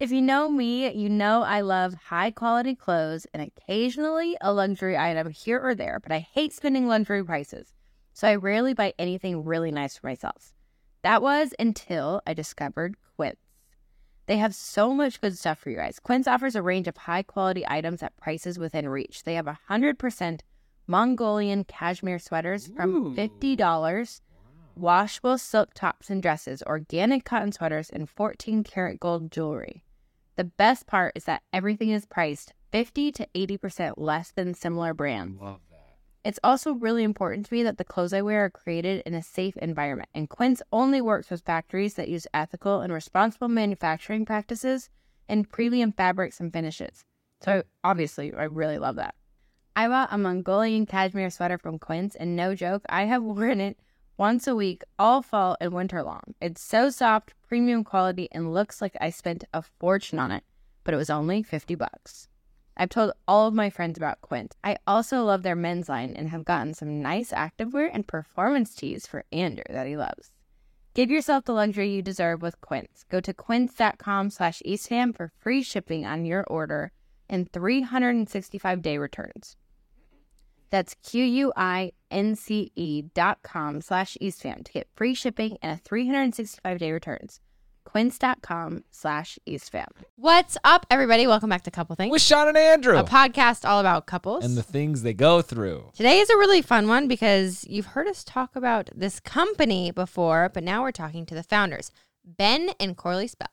If you know me, you know I love high quality clothes and occasionally a luxury item here or there, but I hate spending luxury prices. So I rarely buy anything really nice for myself. That was until I discovered Quince. They have so much good stuff for you guys. Quince offers a range of high quality items at prices within reach. They have a 100% Mongolian cashmere sweaters from $50, washable silk tops and dresses, organic cotton sweaters, and 14 karat gold jewelry. The best part is that everything is priced 50 to 80% less than similar brands. Love that. It's also really important to me that the clothes I wear are created in a safe environment, and Quince only works with factories that use ethical and responsible manufacturing practices and premium fabrics and finishes. So, obviously, I really love that. I bought a Mongolian cashmere sweater from Quince, and no joke, I have worn it once a week all fall and winter long. It's so soft, premium quality, and looks like I spent a fortune on it, but it was only 50 bucks. I've told all of my friends about Quince. I also love their men's line and have gotten some nice activewear and performance tees for Andrew that he loves. Give yourself the luxury you deserve with Quince. Go to quince.com slash eastfam for free shipping on your order and 365 day returns. That's Q-U-I-N-C-E dot com slash eastfam to get free shipping and a 365 day returns. Quince.com slash eastfam. What's up, everybody? Welcome back to Couple Things, With Sean and Andrew a podcast all about couples. and the things they go through. Today is a really fun one because you've heard us talk about this company before, but now we're talking to the founders, Ben and Corley Spell.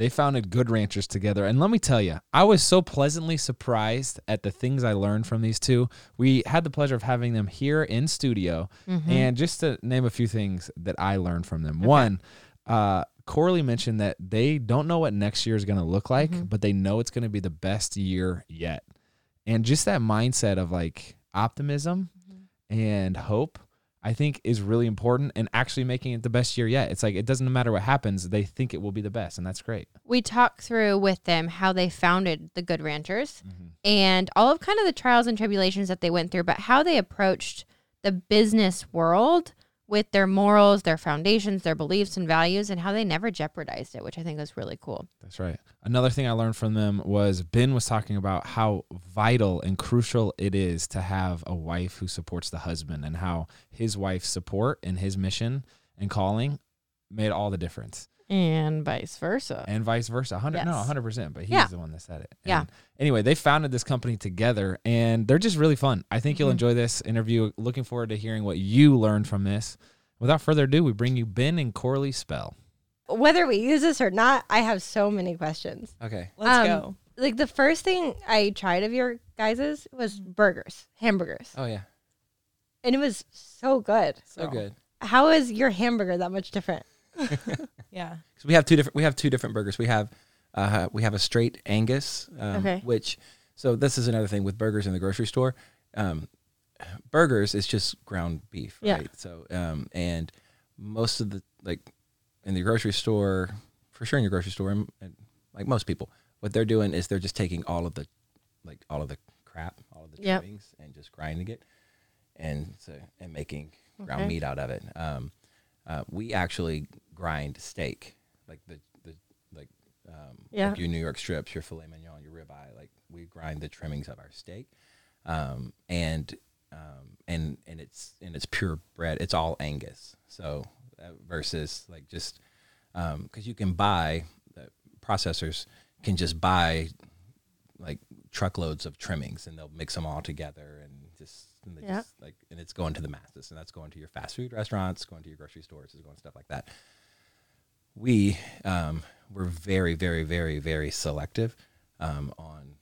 They founded Good Ranchers together. And let me tell you, I was so pleasantly surprised at the things I learned from these two. We had the pleasure of having them here in studio. Mm-hmm. And just to name a few things that I learned from them. One, uh, Corley mentioned that they don't know what next year is going to look like, mm-hmm. but they know it's going to be the best year yet. And just that mindset of like optimism mm-hmm. and hope, I think is really important and actually making it the best year yet. It's like it doesn't matter what happens, they think it will be the best, and that's great. We talked through with them how they founded the Good Ranchers mm-hmm. and all of kind of the trials and tribulations that they went through, but how they approached the business world with their morals, their foundations, their beliefs and values, and how they never jeopardized it, which I think was really cool. That's right. Another thing I learned from them was Ben was talking about how vital and crucial it is to have a wife who supports the husband and how his wife's support and his mission and calling made all the difference. And vice versa. and vice versa. 100 no, Yes. 100%, but he's Yeah. the one that said it. Yeah. Anyway, they founded this company together and they're just really fun. I think you'll Mhm. enjoy this interview. Looking forward to hearing what you learned from this. Without further ado, we bring you Ben and Corley Spell. Whether we use this or not, I have so many questions. Okay. Let's Um, go. Like the first thing I tried of your guys's was burgers, hamburgers, Oh yeah. and it was so good. So good. How is your hamburger that much different? Yeah. So we have two different we have two different burgers. We have uh, we have a straight Angus, um, Okay. which so this is another thing with burgers in the grocery store. Um, burgers is just ground beef, Yeah. right? So um, and most of the like in the grocery store, for sure in your grocery store, and, and like most people, what they're doing is they're just taking all of the like all of the crap, all of the Yep. trimmings, and just grinding it, and so and making ground Okay. meat out of it. Um, uh, we actually grind steak, like the the like um, Yeah. like your New York strips, your filet mignon, your ribeye. Like we grind the trimmings of our steak, um, and um, and and it's and it's pure bread. It's all Angus. So uh, versus like just because you can buy uh, processors can just buy like truckloads of trimmings and they'll mix them all together and just, and they Yeah. just like and it's going to the masses and that's going to your fast food restaurants going to your grocery stores it's going stuff like that we um, were very very very very selective um, on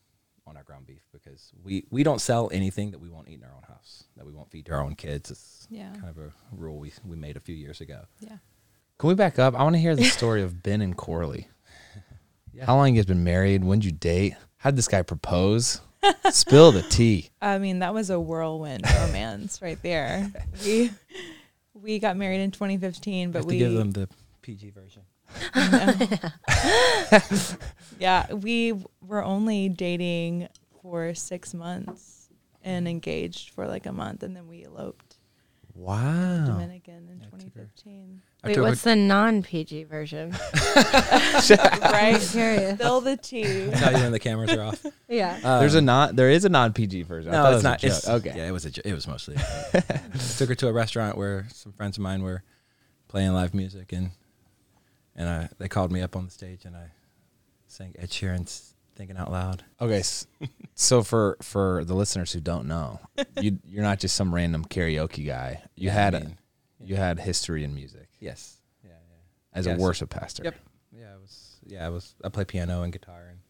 on our ground beef because we we don't sell anything that we won't eat in our own house that we won't feed to our own kids it's Yeah. kind of a rule we, we made a few years ago Yeah. Can we back up? I want to hear the story of Ben and Corley. Yeah. How long you guys been married? When'd you date? How'd this guy propose? Spill the tea. I mean, that was a whirlwind romance right there. We we got married in 2015, but we give them the pg version yeah, we were only dating for six months and engaged for like a month, and then we eloped. Wow. Dominican in Yeah, 2015. Wait, took what's the non PG version? right? Curious. Spill the tea. tell you when the cameras are off. Yeah. There's a Um, non. There is a non PG version. I No, thought it it's was a not. joke. It's, okay. Yeah, it was a. jo- It was mostly. a joke. Took her to a restaurant where some friends of mine were playing live music, and and I they called me up on the stage, and I sang Ed Sheeran's "Thinking Out Loud." Okay, so for for the listeners who don't know, you you're not just some random karaoke guy. You Yeah, had I a, mean, you had history in music yes, yeah, yeah, as Yes. a worship pastor. Yep. yeah. I was yeah. I was. I play piano and guitar and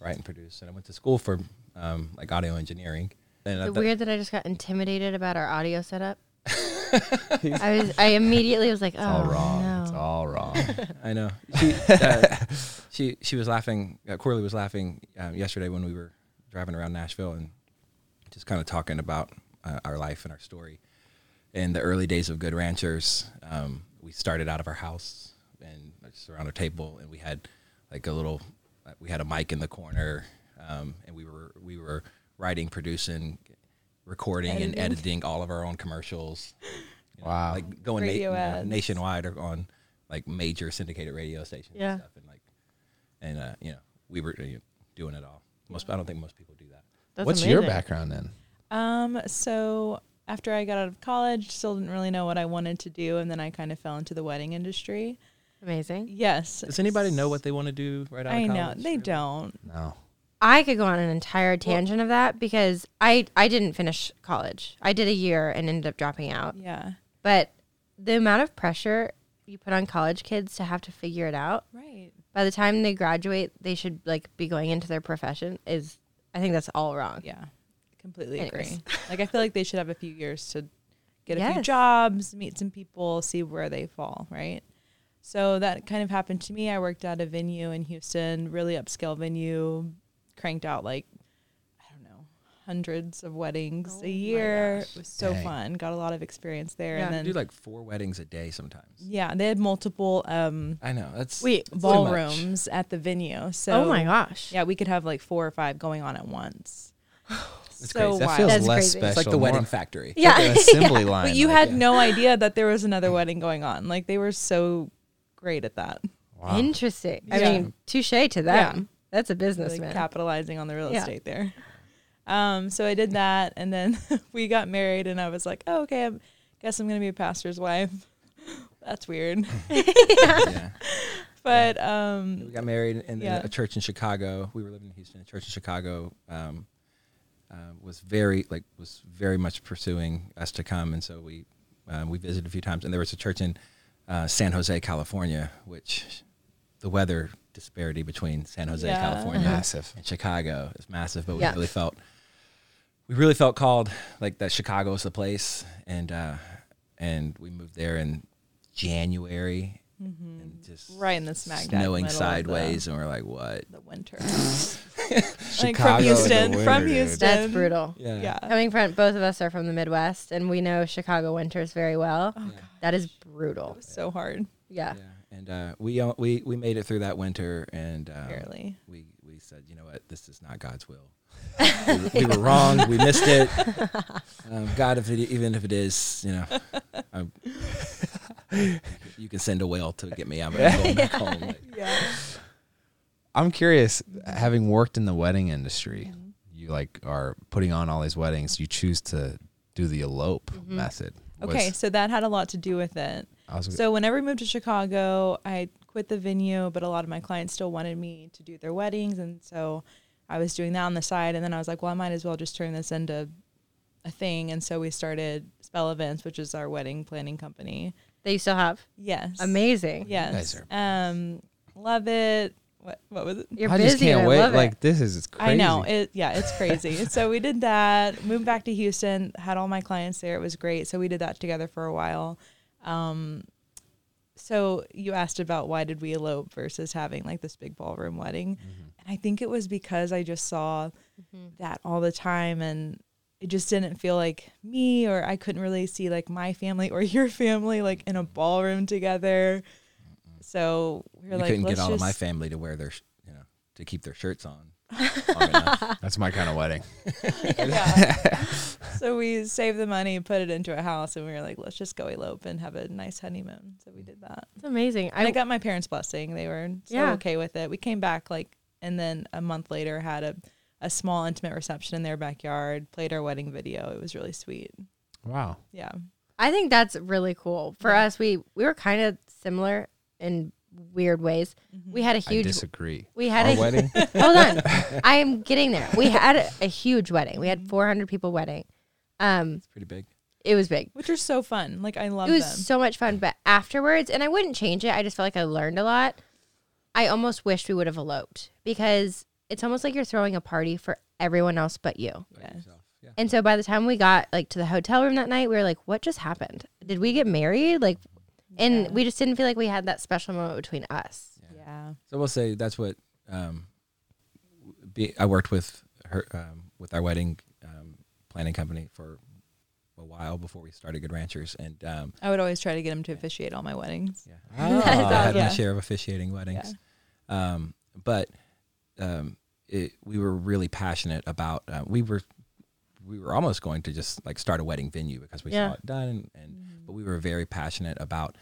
write and produce, and I went to school for um, like audio engineering. And I Is it thought- weird that I just got intimidated about our audio setup? I was. I immediately was like, It's "Oh all wrong. no!" It's all wrong. I know. She uh, she she was laughing. Uh, Corley was laughing um, yesterday when we were driving around Nashville and just kind of talking about uh, our life and our story. In the early days of Good Ranchers, um, we started out of our house and just around a table, and we had like a little. Uh, we had a mic in the corner, um, and we were we were writing, producing, recording, and Editing. editing all of our own commercials. You know, Wow. Like going na- you know, nationwide or on like major syndicated radio stations Yeah. and stuff, and like, and uh, you know, we were uh, doing it all. Most I don't think most people do that. That's What's your background then? Um, so after I got out of college, still didn't really know what I wanted to do, and then I kind of fell into the wedding industry. Amazing. Yes. Does anybody know what they want to do right out I of know they really? don't. No. I could go on an entire tangent of that because I I didn't finish college. I did a year and ended up dropping out. Yeah. But the amount of pressure you put on college kids to have to figure it out Right. by the time they graduate, they should like be going into their profession is I think that's all wrong. Yeah. Completely Anyways. agree. like I feel like they should have a few years to get a few jobs, meet some people, see where they fall, right? So that kind of happened to me. I worked at a venue in Houston, really upscale venue, cranked out like I don't know, hundreds of weddings Oh a year. It was so Dang. fun. Got a lot of experience there. Yeah. And then do like four weddings a day sometimes. yeah, they had multiple um I know that's wait that's ballrooms at the venue. So oh my gosh. yeah, we could have like four or five going on at once. It's so crazy. That feels That's less crazy. special. It's like the more- wedding factory. Yeah. like an assembly line. But you like- had no idea that there was another wedding going on. Like they were so great at that. Wow. Interesting. I mean, touche to them. Yeah. That's a Really businessman. capitalizing on the real Yeah. estate there. Um, so I did that, and then we got married, and I was like, "Oh, okay, I guess I'm gonna be a pastor's wife." That's weird, yeah. but We um, got married in Yeah. a church in Chicago. We were living in Houston. A church in Chicago um, uh, was very like was very much pursuing us to come, and so we um, we visited a few times. And there was a church in uh, San Jose, California, which the weather disparity between San Jose, Yeah. California, massive. and Chicago is massive. But we Yeah. really felt we really felt called like that. Chicago is the place, and uh, and we moved there in January, and just right in the smack snowing middle of the- sideways, and we're like, what? the winter. like Chicago from in the Houston, winter, from dude. Houston. That's brutal. Yeah. Coming from both of us are from the Midwest and we know Chicago winters very well. Oh, Yeah. That is brutal. It was so hard. Yeah. Yeah, and uh, we uh, we we made it through that winter, and um, Barely. we we said, you know what, this is not God's will. we, were- we were wrong. We missed it. Um, God, if it, even if it is, you know, um, you can send a whale to get me out. But I'm going back home. Like, Yeah. I'm curious, having worked in the wedding industry, Mm-hmm. you like are putting on all these weddings. You choose to do the elope method. Was- Okay, so that had a lot to do with it. I So whenever we moved to Chicago, I quit the venue, but a lot of my clients still wanted me to do their weddings, and so I was doing that on the side. And then I was like, well, I might as well just turn this into a thing. And so we started Spell Events, which is our wedding planning company. That you still have. Yes, Amazing. Yes, guys um, love it. What what was it? You're I busy. just can't I wait. love Like it. this is it's crazy. I know it. Yeah, it's crazy. so we did that. Moved back to Houston. Had all my clients there. It was great. So we did that together for a while. Um, so you asked about why did we elope versus having like this big ballroom wedding, mm-hmm. and I think it was because I just saw mm-hmm. that all the time, and it just didn't feel like me, or I couldn't really see like my family or your family like in a mm-hmm. ballroom together. So we were you like, couldn't let's get all just, of my family to wear their, sh- you know, to keep their shirts on. Long enough. That's my kind of wedding. so we saved the money, put it into a house, and we were like, let's just go elope and have a nice honeymoon. So we did that. It's amazing. And I I got my parents' blessing. They were so Yeah. okay with it. We came back like, and then a month later had a, a small intimate reception in their backyard, played our wedding video. It was really sweet. Wow. Yeah. I think that's really cool. For Yeah. us, we we were kind of similar in weird ways. Mm-hmm. We had a huge I disagree. we had Our a wedding. hold on. I am getting there. We had a, a huge wedding. We had 400 people wedding. Um, It's pretty big. it was big. Which are so fun. Like I love it was them. so much fun. But afterwards, and I wouldn't change it. I just felt like I learned a lot. I almost wished we would have eloped because it's almost like you're throwing a party for everyone else but you. Yeah. Yeah. And so by the time we got like to the hotel room that night, we were like, "What just happened? Did we get married?" Like, and Yeah. we just didn't feel like we had that special moment between us. yeah. So we'll say that's what um, be, I worked with her um, with our wedding um, planning company for a while before we started Good Ranchers, and um, I would always try to get him to officiate all my weddings. yeah, Oh. I had my share of officiating weddings. Um, but um, it, we were really passionate about. Uh, we were we were almost going to just like start a wedding venue because we Yeah. saw it done, and but we were very passionate about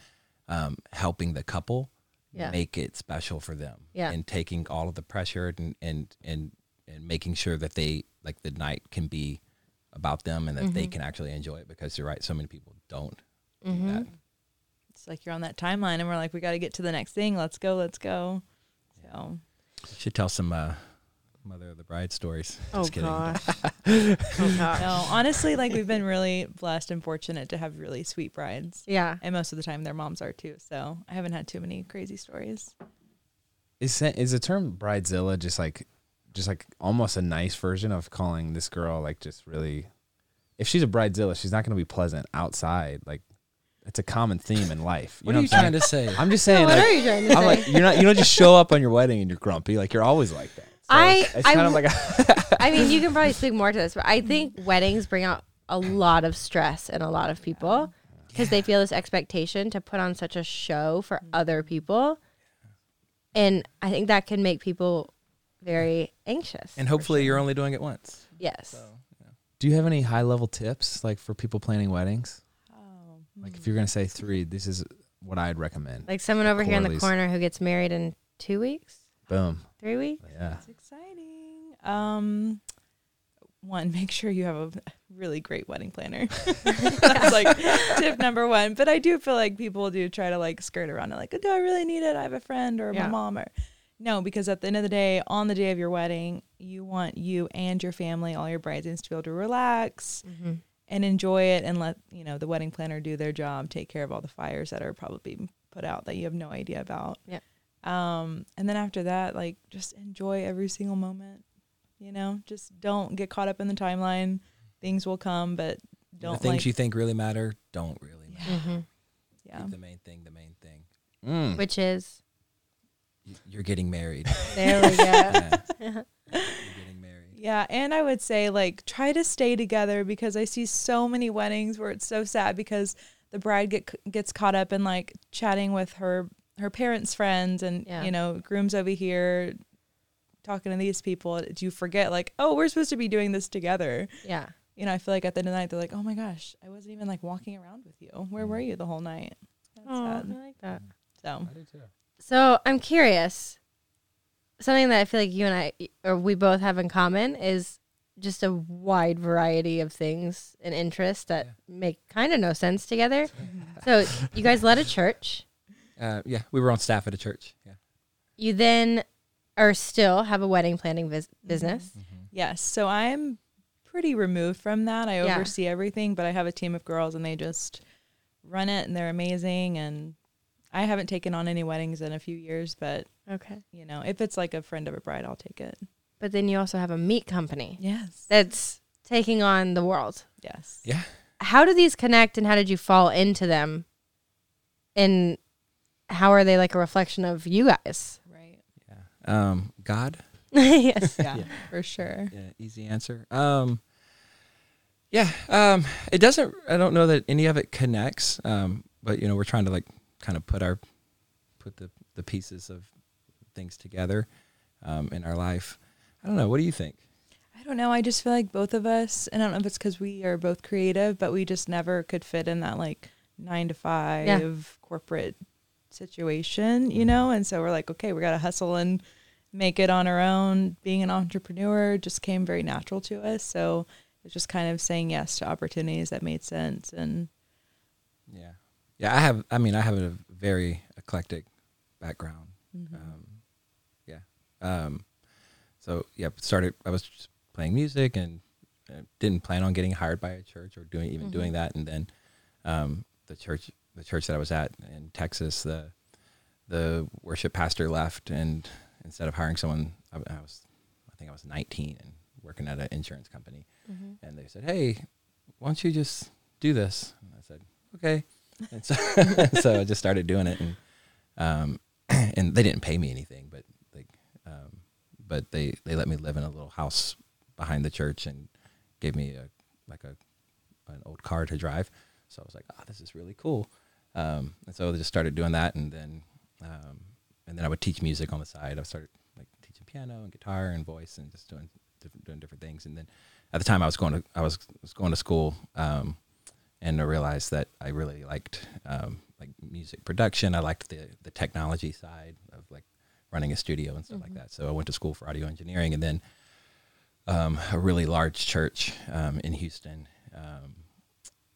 um, helping the couple Yeah. make it special for them, Yeah. and taking all of the pressure and and and and making sure that they like the night can be about them and that they can actually enjoy it because you're right, so many people don't do that. It's like you're on that timeline, and we're like, we got to get to the next thing. Let's go. Let's go. So You should tell some uh, mother of the bride stories. Oh Just kidding. gosh. oh gosh. no, honestly, like we've been really blessed and fortunate to have really sweet brides. Yeah. And most of the time, their moms are too. So I haven't had too many crazy stories. Is that- is the term bridezilla just like just like almost a nice version of calling this girl like just really if she's a bridezilla, she's not going to be pleasant outside. Like it's a common theme in life. What know are you I'm trying to say? I'm just saying what like, are you trying to I'm say? like you're not you don't just show up on your wedding and you're grumpy. Like you're always like that. So I- it's, it's I kind of like a, I mean, you can probably speak more to this, but I think weddings bring out a lot of stress in a lot of people because they feel this expectation to put on such a show for mm. other people. And I think that can make people very anxious. and hopefully you're only doing it once. yes. Do you have any high level tips like for people planning weddings? Oh, Like if hmm. you're going to say 3, this is what I'd recommend. Like someone over here in the corner who gets married in two weeks, Boom. three weeks. Yeah. it's exciting. Um, one, make sure you have a really great wedding planner. That's like tip number one. But I do feel like people do try to like skirt around it, like, do I really need it? I have a friend or Yeah. my mom or no, because at the end of the day, on the day of your wedding, you want you and your family, all your bridesmaids, to be able to relax Mm-hmm. and enjoy it, and let you know the wedding planner do their job, take care of all the fires that are probably put out that you have no idea about. Yeah. Um, and then after that, like just enjoy every single moment. You know, just don't get caught up in the timeline. Things will come, but don't the things like, you think really matter don't really matter. Mm-hmm. yeah. Keep the main thing the main thing. Mm. Which is You- You're getting married. there we go. Yeah. You're getting married. Yeah, and I would say like try to stay together because I see so many weddings where it's so sad because the bride get gets caught up in like chatting with her her parents' friends and Yeah. you know groom's over here talking to these people. Do you forget like oh we're supposed to be doing this together? yeah. You know I feel like at the end of the night they're like oh my gosh I wasn't even like walking around with you. Where were you the whole night? That's Oh, I like that. So So I'm curious. Something that I feel like you and I, or we both have in common, is just a wide variety of things and interests that Yeah. make kind of no sense together. so you guys led a church. Uh, yeah, we were on staff at a church. Yeah. You then, or still have a wedding planning vis- business. Yes. So I'm pretty removed from that. I Yeah. oversee everything, but I have a team of girls and they just run it and they're amazing. And I haven't taken on any weddings in a few years, but Okay. you know, if it's like a friend of a bride, I'll take it. But then you also have a meat company Yes. that's taking on the world. yes. Yeah. How do these connect and how did you fall into them? And how are they like a reflection of you guys? Right. Yeah. Um, God. yes. Yeah, Yeah. for sure. Yeah, easy answer. Um, yeah, um, it doesn't. I don't know that any of it connects. Um, but you know, we're trying to like kind of put our put the the pieces of things together. um, in our life. I don't know. What do you think? I don't know. I just feel like both of us, and I don't know if it's because we are both creative, but we just never could fit in that like nine to five corporate situation, you know? And so we're like, okay, we got to hustle and make it on our own. Being an entrepreneur just came very natural to us. So it's just kind of saying yes to opportunities that made sense. And Yeah, yeah. I have. I mean, I have a very eclectic background. Mm-hmm. Um, yeah. Um, so yeah, started. I was just playing music and uh, didn't plan on getting hired by a church or doing even doing that. And then um, the church, the church that I was at in Texas, the the worship pastor left, and instead of hiring someone, I, I was, I think I was 19 and working at an insurance company, and they said, "Hey, why don't you just do this?" And I said, "Okay." And so, so I just started doing it, and um, and they didn't pay me anything, but like, um, but they they let me live in a little house behind the church and gave me a like a an old car to drive. So I was like, "Oh, this is really cool." Um, and so I just started doing that, and then um, and then I would teach music on the side. I started like teaching piano and guitar and voice, and just doing different, doing different things. And then at the time, I was going to I was, was going to school, um, and I realized that I really liked um, like music production. I liked the the technology side of like running a studio and stuff like that. So I went to school for audio engineering, and then um, a really large church um, in Houston um,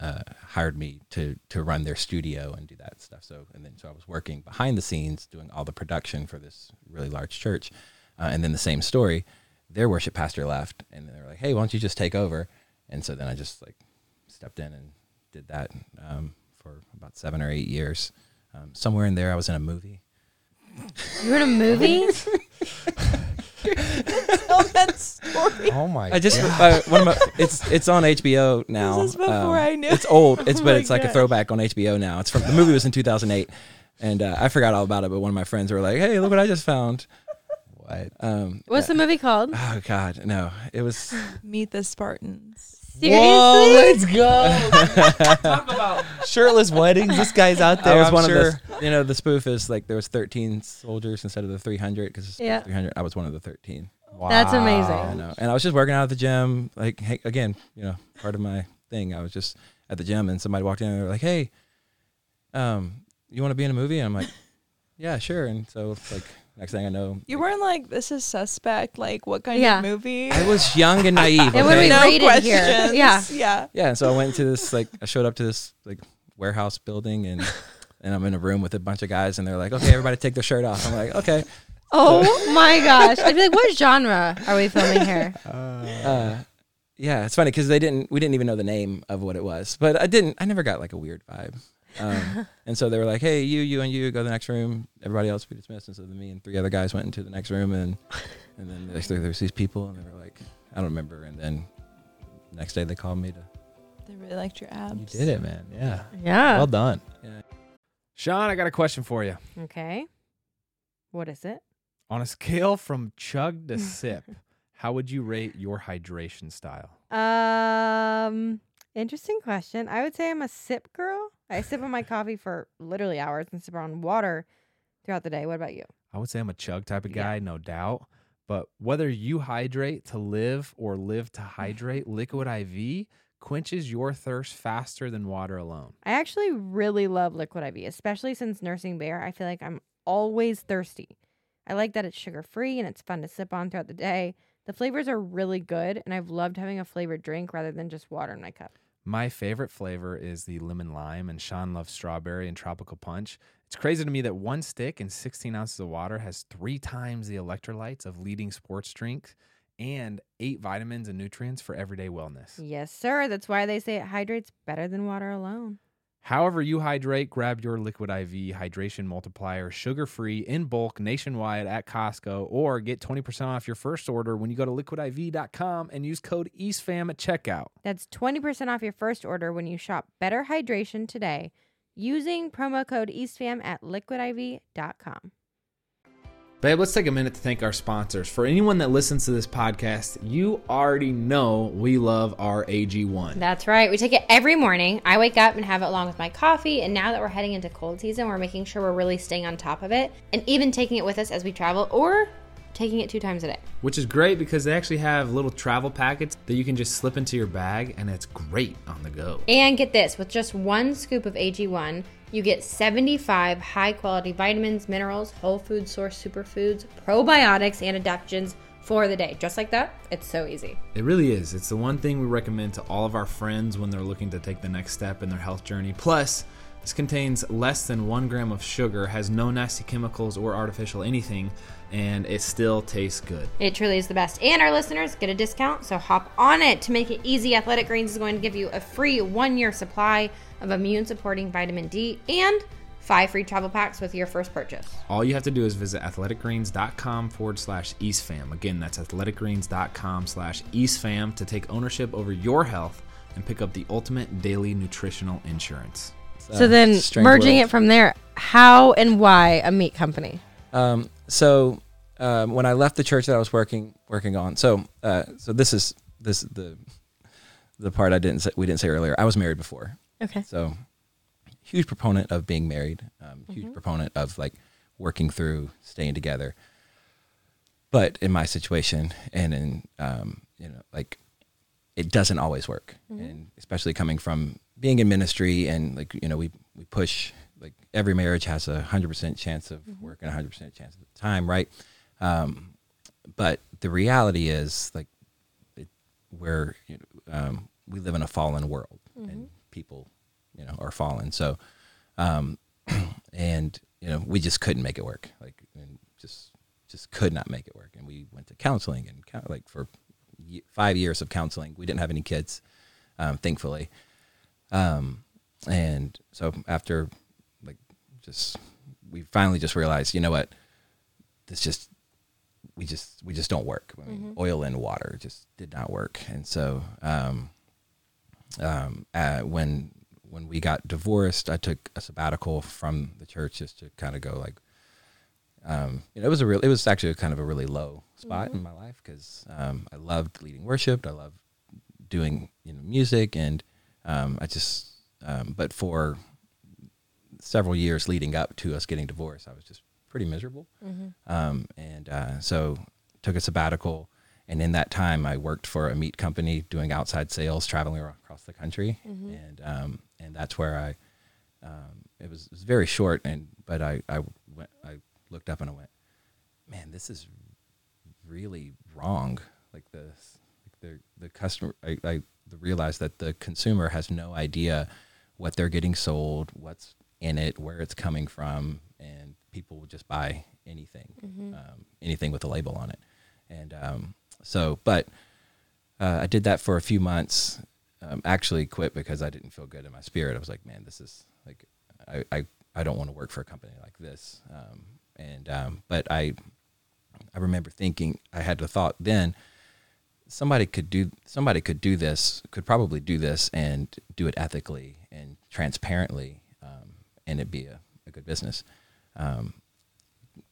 uh, hired me to to run their studio and do that stuff. So and then so I was working behind the scenes doing all the production for this really large church, uh, and then the same story. Their worship pastor left, and they were like, "Hey, why don't you just take over?" And so then I just like stepped in and did that um, for about seven or eight years. Um, somewhere in there, I was in a movie. You were in a movie? Oh my! I just uh, one of my it's it's on HBO now. Um, is before I knew. It's old. It's Oh but my it's like a throwback on HBO now. It's from the movie was in 2008, and uh, I forgot all about it. But one of my friends were like, "Hey, look what I just found." what? Um, What's the movie called? Oh God, no! It was meet the Spartans. Seriously? Whoa, let's go. Talk about shirtless weddings. This guy's out I there. was I'm one sure. of the you know the spoof is like there was 13 soldiers instead of the 300 because Yeah. 300. I was one of the 13. That's amazing. I know. And I was just working out at the gym. Like, hey, again, you know, part of my thing. I was just at the gym and somebody walked in and they were like, hey, um, you want to be in a movie? And I'm like, yeah, sure. And so, like, next thing I know, You weren't like, this is suspect. Like, what kind Yeah. of movie? I was young and naive. And what do okay? we no rated questions. here. Yeah. Yeah. yeah. And so I went to this, like, I showed up to this, like, warehouse building and, and I'm in a room with a bunch of guys and they're like, okay, everybody take their shirt off. I'm like, okay. Oh my gosh. I'd be like, what genre are we filming here? Uh, yeah, it's funny because they didn't. We didn't even know the name of what it was, but I didn't. I never got like a weird vibe. Um, and so they were like, "Hey, you, you, and you, go to the next room. Everybody else be dismissed." And so then me and three other guys went into the next room, and and then there, there was these people, and they were like, "I don't remember." And then next day they called me to. They really liked your abs. You did it, man. Yeah. Yeah. Well done. Yeah. Sean, I got a question for you. okay. What is it? On a scale from chug to sip, how would you rate your hydration style? Um, interesting question. I would say I'm a sip girl. I sip on my coffee for literally hours and sip on water throughout the day. What about you? I would say I'm a chug type of Yeah. guy, no doubt. But whether you hydrate to live or live to hydrate, Liquid IV quenches your thirst faster than water alone. I actually really love liquid IV, especially since nursing bear. I feel like I'm always thirsty. I like that it's sugar free and it's fun to sip on throughout the day. The flavors are really good, and I've loved having a flavored drink rather than just water in my cup. My favorite flavor is the lemon lime, and Sean loves strawberry and tropical punch. It's crazy to me that one stick and 16 ounces of water has three times the electrolytes of leading sports drinks and eight vitamins and nutrients for everyday wellness. Yes, sir. That's why they say it hydrates better than water alone. However, you hydrate, grab your Liquid IV hydration multiplier sugar free in bulk nationwide at Costco or get 20% off your first order when you go to liquidiv.com and use code EASTFAM at checkout. That's 20% off your first order when you shop Better Hydration today using promo code EastFam at liquidiv.com. Babe, let's take a minute to thank our sponsors. For anyone that listens to this podcast, you already know we love our AG1. That's right. We take it every morning. I wake up and have it along with my coffee. And now that we're heading into cold season, we're making sure we're really staying on top of it and even taking it with us as we travel or taking it two times a day. which is great because they actually have little travel packets that you can just slip into your bag and it's great on the go. And get this with just one scoop of AG1, you get 75 high quality vitamins, minerals, whole food source superfoods, probiotics, and adaptogens for the day. Just like that, it's so easy. It really is. It's the one thing we recommend to all of our friends when they're looking to take the next step in their health journey. Plus, this contains less than one gram of sugar, has no nasty chemicals or artificial anything, and it still tastes good. It truly is the best. And our listeners get a discount, so hop on it to make it easy. Athletic Greens is going to give you a free one year supply of immune supporting vitamin D and five free travel packs with your first purchase. All you have to do is visit athleticgreens.com forward slash EastFam. Again, that's athleticgreens.com slash EastFam to take ownership over your health and pick up the ultimate daily nutritional insurance. So then merging world. it from there, how and why a meat company? Um, so um, when I left the church that I was working working on, so uh, so this is this is the the part I didn't say, we didn't say earlier. I was married before, Okay. so huge proponent of being married. Um, huge proponent of like working through staying together. But in my situation, and in um, you know, like it doesn't always work, and especially coming from being in ministry and like you know we we push like every marriage has a hundred percent chance of work and a hundred percent chance of time, right? Um, but the reality is like it, we're you know, um, we live in a fallen world and people you know are fallen. So um and you know we just couldn't make it work like and just just could not make it work. And we went to counseling and like for five years of counseling. We didn't have any kids um, thankfully um and so after like just we finally just realized you know what? This just we just we just don't work. I mean, oil and water just did not work, and so um, um, uh, when when we got divorced, I took a sabbatical from the church just to kind of go like, um, you know, it was a real, it was actually kind of a really low spot in my life because um, I loved leading worship, I loved doing you know music, and um, I just, um, but for several years leading up to us getting divorced, I was just pretty miserable. Um, and uh, so took a sabbatical. And in that time, I worked for a meat company doing outside sales, traveling across the country. And um, and that's where I, um, it, was, it was very short. And but I I went, I looked up and I went, man, this is really wrong. Like the like the the customer, I, I realized that the consumer has no idea what they're getting sold, what's in it, where it's coming from, and people will just buy anything, um, anything with a label on it. And um, so, but uh, I did that for a few months. Um, actually, quit because I didn't feel good in my spirit. I was like, man, this is like, I I, I don't want to work for a company like this. Um, and um, but I I remember thinking I had the thought then somebody could do somebody could do this could probably do this and do it ethically and transparently um, and it'd be a, a good business um,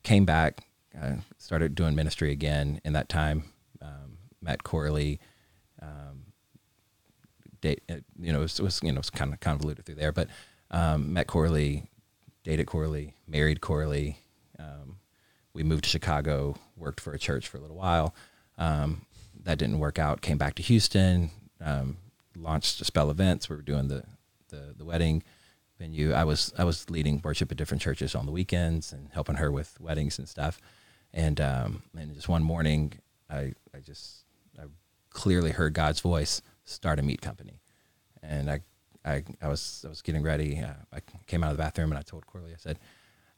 came back uh, started doing ministry again in that time um, met Corley um, date uh, you know it was, it was you know it was kind of convoluted through there but um, met Corley dated Corley married Corley um, we moved to Chicago, worked for a church for a little while. Um, that didn't work out. Came back to Houston, um, launched a Spell Events. We were doing the, the the wedding venue. I was I was leading worship at different churches on the weekends and helping her with weddings and stuff. And um, and just one morning, I I just I clearly heard God's voice start a meat company, and I I, I was I was getting ready. Uh, I came out of the bathroom and I told Corley I said.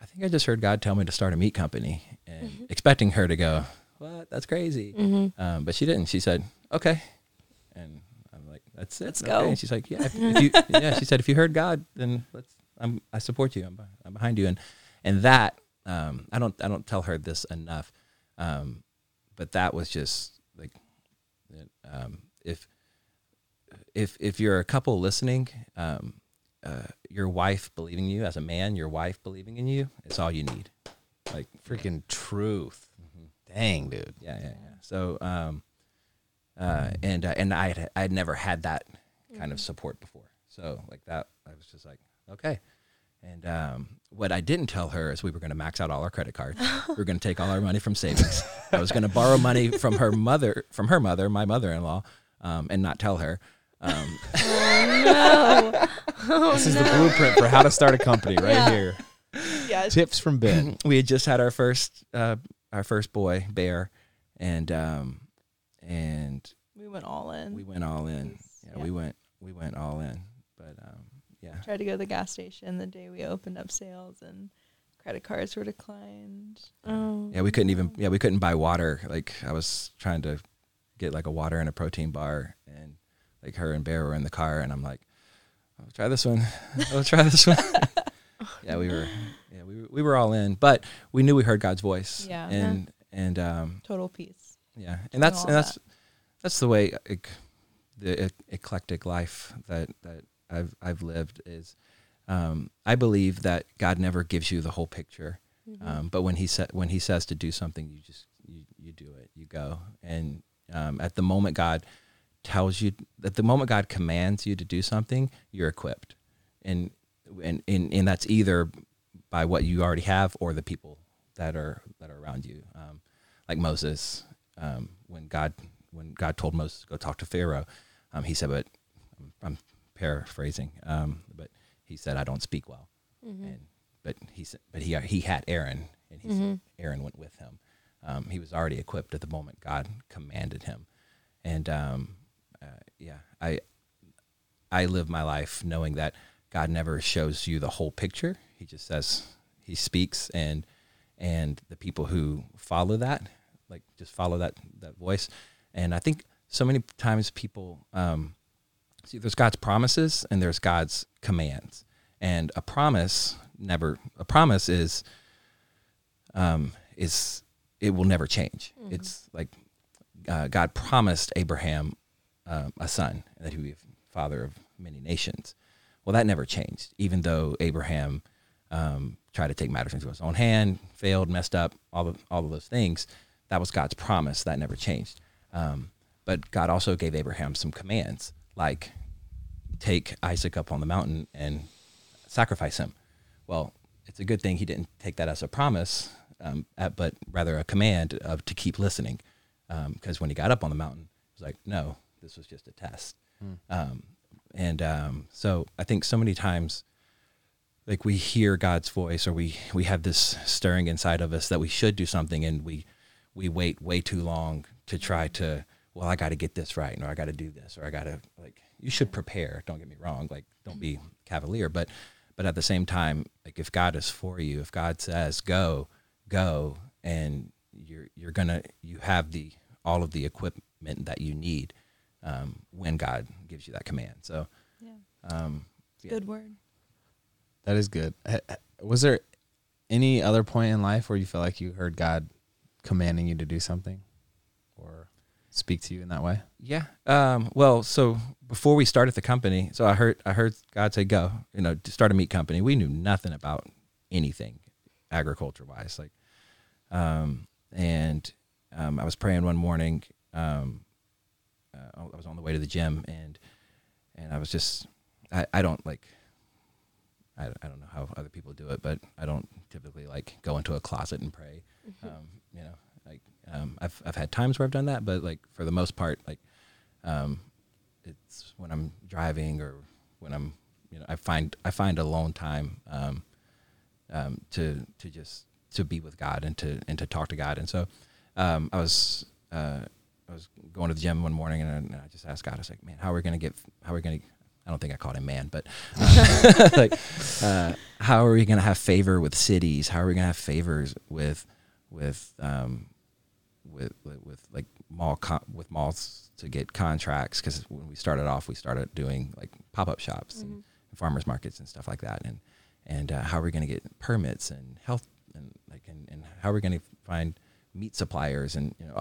I think I just heard God tell me to start a meat company, and expecting her to go, "What? That's crazy." Um, but she didn't. She said, "Okay," and I'm like, "That's it. Let's okay." go. And she's like, "Yeah." If, if you, yeah, she said, "If you heard God, then let's. I'm. I support you. I'm. I'm behind you." And and that um, I don't. I don't tell her this enough, um, but that was just like, um, if if if you're a couple listening, um, uh, your wife believing you as a man, your wife believing in you, it's all you need. Like, Freaking truth. Dang, dude. yeah, yeah, yeah. So, um, uh, and uh, and I had I had never had that kind of support before. So like that, I was just like, okay. And um, what I didn't tell her is we were going to max out all our credit cards. we were going to take all our money from savings. I was going to borrow money from her mother, from her mother, my mother-in-law, um, and not tell her. Um, this is the blueprint for how to start a company right Yeah. here. Yeah. Tips from Ben. we had just had our first uh, our first boy, Bear, and um, and We went all in. we went all in. Yeah, Yeah. we went we went all in. But um, yeah, Tried to go to the gas station the day we opened up sales, and credit cards were declined. Oh. yeah, we couldn't even yeah we couldn't buy water. Like I was trying to get like a water and a protein bar, and like her and Bear were in the car, and I'm like, I'll try this one. I'll try this one. yeah, we were yeah we were, we were all in, but we knew we heard God's voice. Yeah. and and um, Total peace. Yeah, and that's and that's that's the way ec- the ec- eclectic life that that I've I've lived is. Um, I believe that God never gives you the whole picture, um, but when he sa- when he says to do something, you just you, you do it, you go, and um, at the moment God tells you, at the moment God commands you to do something, you're equipped, and and and, and that's either by what you already have or the people that are that are around you. Um, like Moses, um, when God when God told Moses to go talk to Pharaoh, um, he said, "But I'm, I'm paraphrasing, um, but he said I don't speak well." And but he said, but he he had Aaron, and he said Aaron went with him. Um, he was already equipped at the moment God commanded him, and um, uh, yeah, I I live my life knowing that God never shows you the whole picture. He just says he speaks and and the people who follow that like just follow that that voice. And I think so many times people um see there's God's promises and there's God's commands. And a promise never a promise is um is it will never change. It's like uh, God promised Abraham um, a son that he would be father of many nations. Well, that never changed, even though Abraham um, tried to take matters into his own hand, failed, messed up, all of all of those things. That was God's promise. That never changed. Um, but God also gave Abraham some commands, like take Isaac up on the mountain and sacrifice him. Well, it's a good thing he didn't take that as a promise, um, at, but rather a command of to keep listening. Because when he got up on the mountain, it was like, no, this was just a test. Um, and um, so I think so many times, like we hear God's voice, or we we have this stirring inside of us that we should do something, and we we wait way too long to try to. Well, I got to get this right, or I got to do this, or I got to like. You should prepare. Don't get me wrong. Like, don't be cavalier, but but at the same time, like if God is for you, if God says go, go, and you're you're gonna you have the all of the equipment that you need um, when God gives you that command. So, Yeah. um, Yeah. Good word. That is good. Ha- ha- Was there any other point in life where you felt like you heard God commanding you to do something or speak to you in that way? Yeah. Um, well, so before we started the company, so I heard I heard God say go, you know, to start a meat company. We knew nothing about anything agriculture wise. Like um, and um, I was praying one morning. Um, uh, I was on the way to the gym and and I was just I, I don't like I, I don't know how other people do it, but I don't typically like go into a closet and pray. Um, you know, like um, I've I've had times where I've done that, but like for the most part, like um, it's when I'm driving or when I'm you know I find I find alone time um, um, to to just to be with God and to and to talk to God. And so um, I was uh, I was going to the gym one morning and I, and I just asked God, I was like, man, how are we gonna get how are we gonna I don't think I called him man, but uh, like, uh, how are we going to have favor with cities? How are we going to have favors with, with, um, with, with, with like mall con- with malls to get contracts? Because when we started off, we started doing like pop up shops and, and farmers markets and stuff like that. And and uh, how are we going to get permits and health and like and, and how are we going to find meat suppliers and you know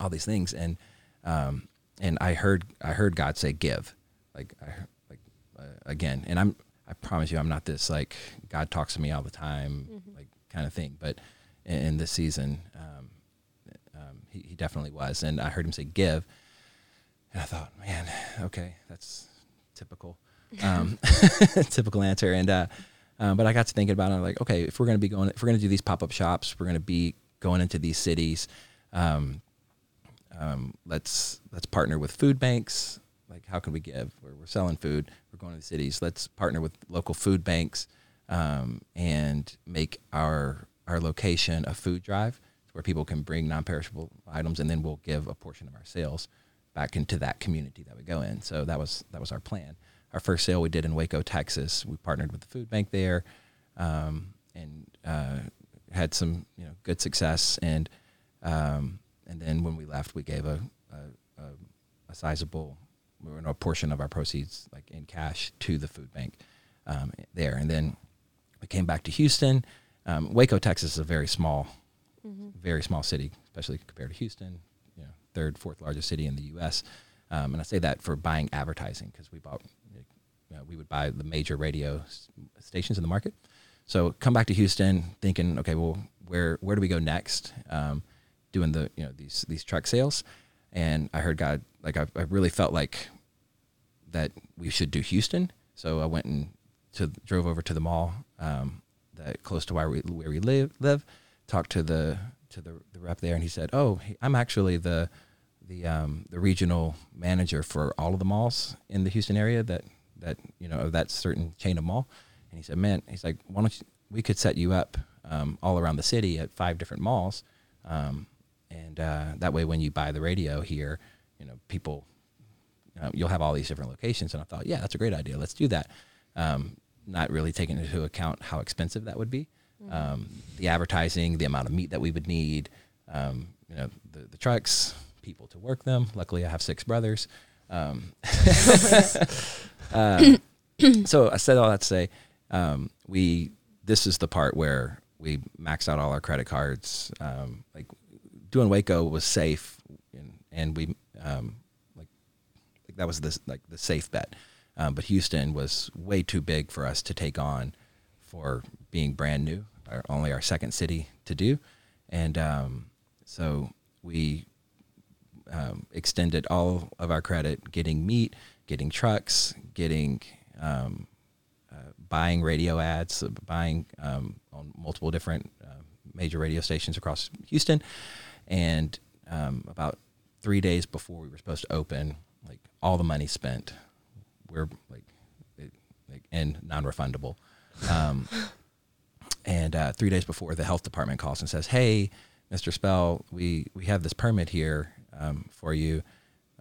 all these things. And um, and I heard I heard God say give. Like I like uh, again and I'm I promise you I'm not this like God talks to me all the time like kind of thing. But in, in this season um, um, he, he definitely was. And I heard him say give. And I thought man okay that's typical. Um, typical answer. And uh, Um, but I got to thinking about it. I'm like, okay, if we're going to be going, if we're going to do these pop up shops, we're going to be going into these cities. Um, um, let's let's partner with food banks. Like, how can we give? We're, we're selling food. We're going to the cities. Let's partner with local food banks um, and make our our location a food drive where people can bring non-perishable items, and then we'll give a portion of our sales back into that community that we go in. So that was that was our plan. Our first sale we did in Waco, Texas. We partnered with the food bank there, um, and uh, had some you know good success. And um, and then when we left, we gave a a, a, a sizable a portion of our proceeds like in cash to the food bank um, there. And then we came back to Houston. Um, Waco, Texas is a very small, mm-hmm. very small city, especially compared to Houston, you know, third, fourth largest city in the U.S. Um, and I say that for buying advertising because we bought, you know, we would buy the major radio stations in the market. So come back to Houston, thinking, okay, well, where where do we go next? Um, doing the you know these these truck sales, and I heard God like I, I really felt like that we should do Houston. So I went and to drove over to the mall um, that close to where we where we live live. Talked to the to the, the rep there, and he said, "Oh, I'm actually the the um, the regional manager for all of the malls in the Houston area that that you know of that certain chain of mall." And he said, "Man, he's like, why don't you, we could set you up um, all around the city at five different malls, um, and uh, that way when you buy the radio here, you know, people, uh, you'll have all these different locations." And I thought, "Yeah, that's a great idea. Let's do that." Um, not really taking into account how expensive that would be, mm-hmm. um, the advertising, the amount of meat that we would need, um, you know, the, the trucks, people to work them. Luckily, I have six brothers. Um, uh, so I said all that to say, um, we this is the part where we max out all our credit cards. Um, like doing Waco was safe, and, and we um, like, like that was the like the safe bet. Um, but Houston was way too big for us to take on for being brand new, our, only our second city to do. And um, so we um, extended all of our credit, getting meat, getting trucks, getting um, uh, buying radio ads, buying um, on multiple different uh, major radio stations across Houston. And um, about three days before we were supposed to open, like all the money spent we're like, it, like and non-refundable. Um, and uh, three days before, the health department calls and says, "Hey, Mr. Spell, we we have this permit here um, for you,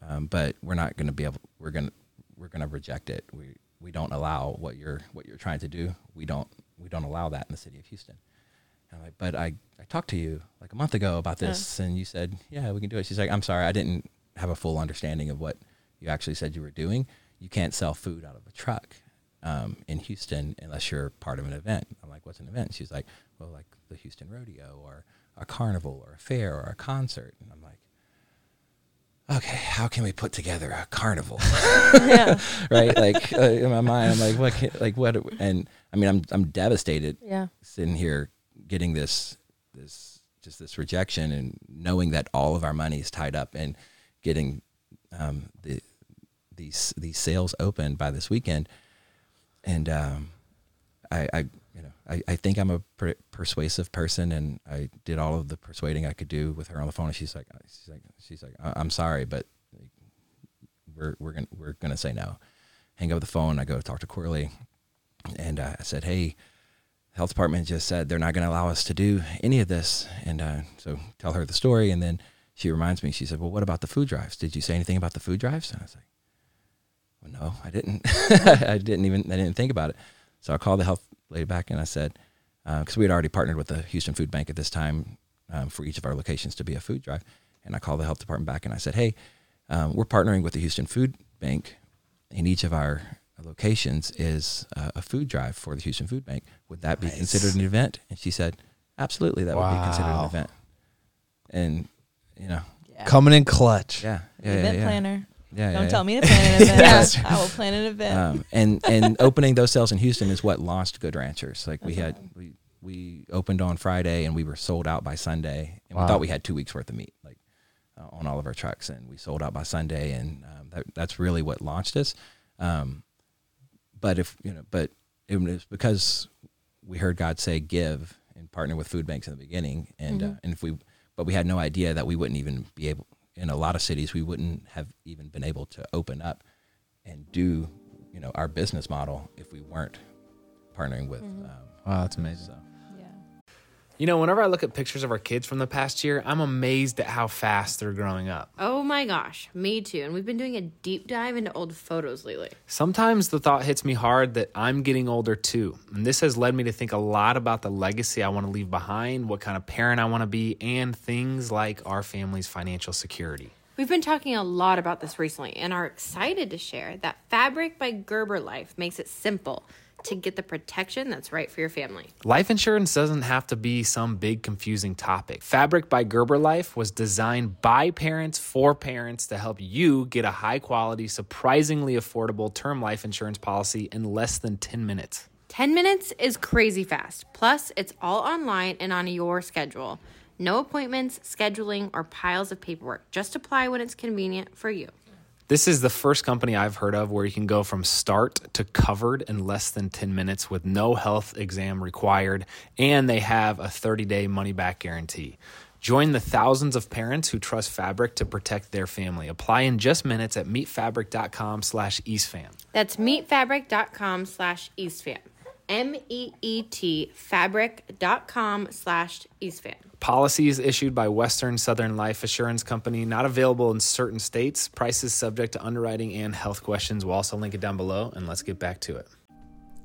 um, but we're not going to be able. We're to we're to reject it. We we don't allow what you're what you're trying to do. We don't we don't allow that in the city of Houston." And I'm like, but I, I talked to you like a month ago about this, and you said, yeah, we can do it. She's like, I'm sorry, I didn't have a full understanding of what you actually said you were doing you can't sell food out of a truck um, in Houston unless you're part of an event. I'm like, what's an event? She's like, well, like the Houston Rodeo or a carnival or a fair or a concert. And I'm like, okay, how can we put together a carnival? right? Like uh, in my mind, I'm like, what? Can, like what? And I mean, I'm I'm devastated. Yeah. Sitting here, getting this this just this rejection, and knowing that all of our money is tied up and getting um, the these these sales open by this weekend, and um, I, I you know I, I think I'm a per- persuasive person, and I did all of the persuading I could do with her on the phone. And she's like, she's like, she's like, I'm sorry, but we're we're gonna we're gonna say no. Hang up the phone. I go talk to Corley, and uh, I said, hey. Health department just said they're not going to allow us to do any of this, and uh, so tell her the story, and then she reminds me. She said, "Well, what about the food drives? Did you say anything about the food drives?" And I was like, well, no, I didn't. I didn't even, I didn't think about it. So I called the health lady back and I said, because uh, we had already partnered with the Houston Food Bank at this time um, for each of our locations to be a food drive. And I called the health department back and I said, hey, um, we're partnering with the Houston Food Bank in each of our locations is uh, a food drive for the Houston Food Bank. Would that be considered an event? And she said, absolutely, that wow. would be considered an event. And, you know, yeah. coming in clutch. Yeah. yeah event yeah, planner. Yeah, Don't yeah, tell me to plan an event. I will plan an event. Um, and and opening those sales in Houston is what launched Good Ranchers. Like we had we we opened on Friday and we were sold out by Sunday, and wow. we thought we had two weeks worth of meat like uh, on all of our trucks, and we sold out by Sunday, and um, that, that's really what launched us. Um, but if you know, but it was because we heard God say give and partner with food banks in the beginning, and uh, and if we, but we had no idea that we wouldn't even be able. In a lot of cities, we wouldn't have even been able to open up and do, you know, our business model if we weren't partnering with. Um, Wow, that's amazing. so. You know, whenever I look at pictures of our kids from the past year, I'm amazed at how fast they're growing up. Oh my gosh, me too. And we've been doing a deep dive into old photos lately. Sometimes the thought hits me hard that I'm getting older too. And this has led me to think a lot about the legacy I want to leave behind, what kind of parent I want to be, and things like our family's financial security. We've been talking a lot about this recently and are excited to share that Fabric by Gerber Life makes it simple to get the protection that's right for your family. Life insurance doesn't have to be some big confusing topic. Fabric by Gerber Life was designed by parents for parents to help you get a high quality, surprisingly affordable term life insurance policy in less than 10 minutes. 10 minutes is crazy fast. Plus, it's all online and on your schedule. No appointments, scheduling, or piles of paperwork. Just apply when it's convenient for you. This is the first company I've heard of where you can go from start to covered in less than 10 minutes with no health exam required, and they have a 30 day money back guarantee. Join the thousands of parents who trust Fabric to protect their family. Apply in just minutes at meetfabric.com slash eastfam. That's meetfabric.com slash eastfam. M E E T fabric.com slash eastfam. Policies issued by Western Southern Life Assurance Company, not available in certain states. Prices subject to underwriting and health questions. We'll also link it down below, and let's get back to it.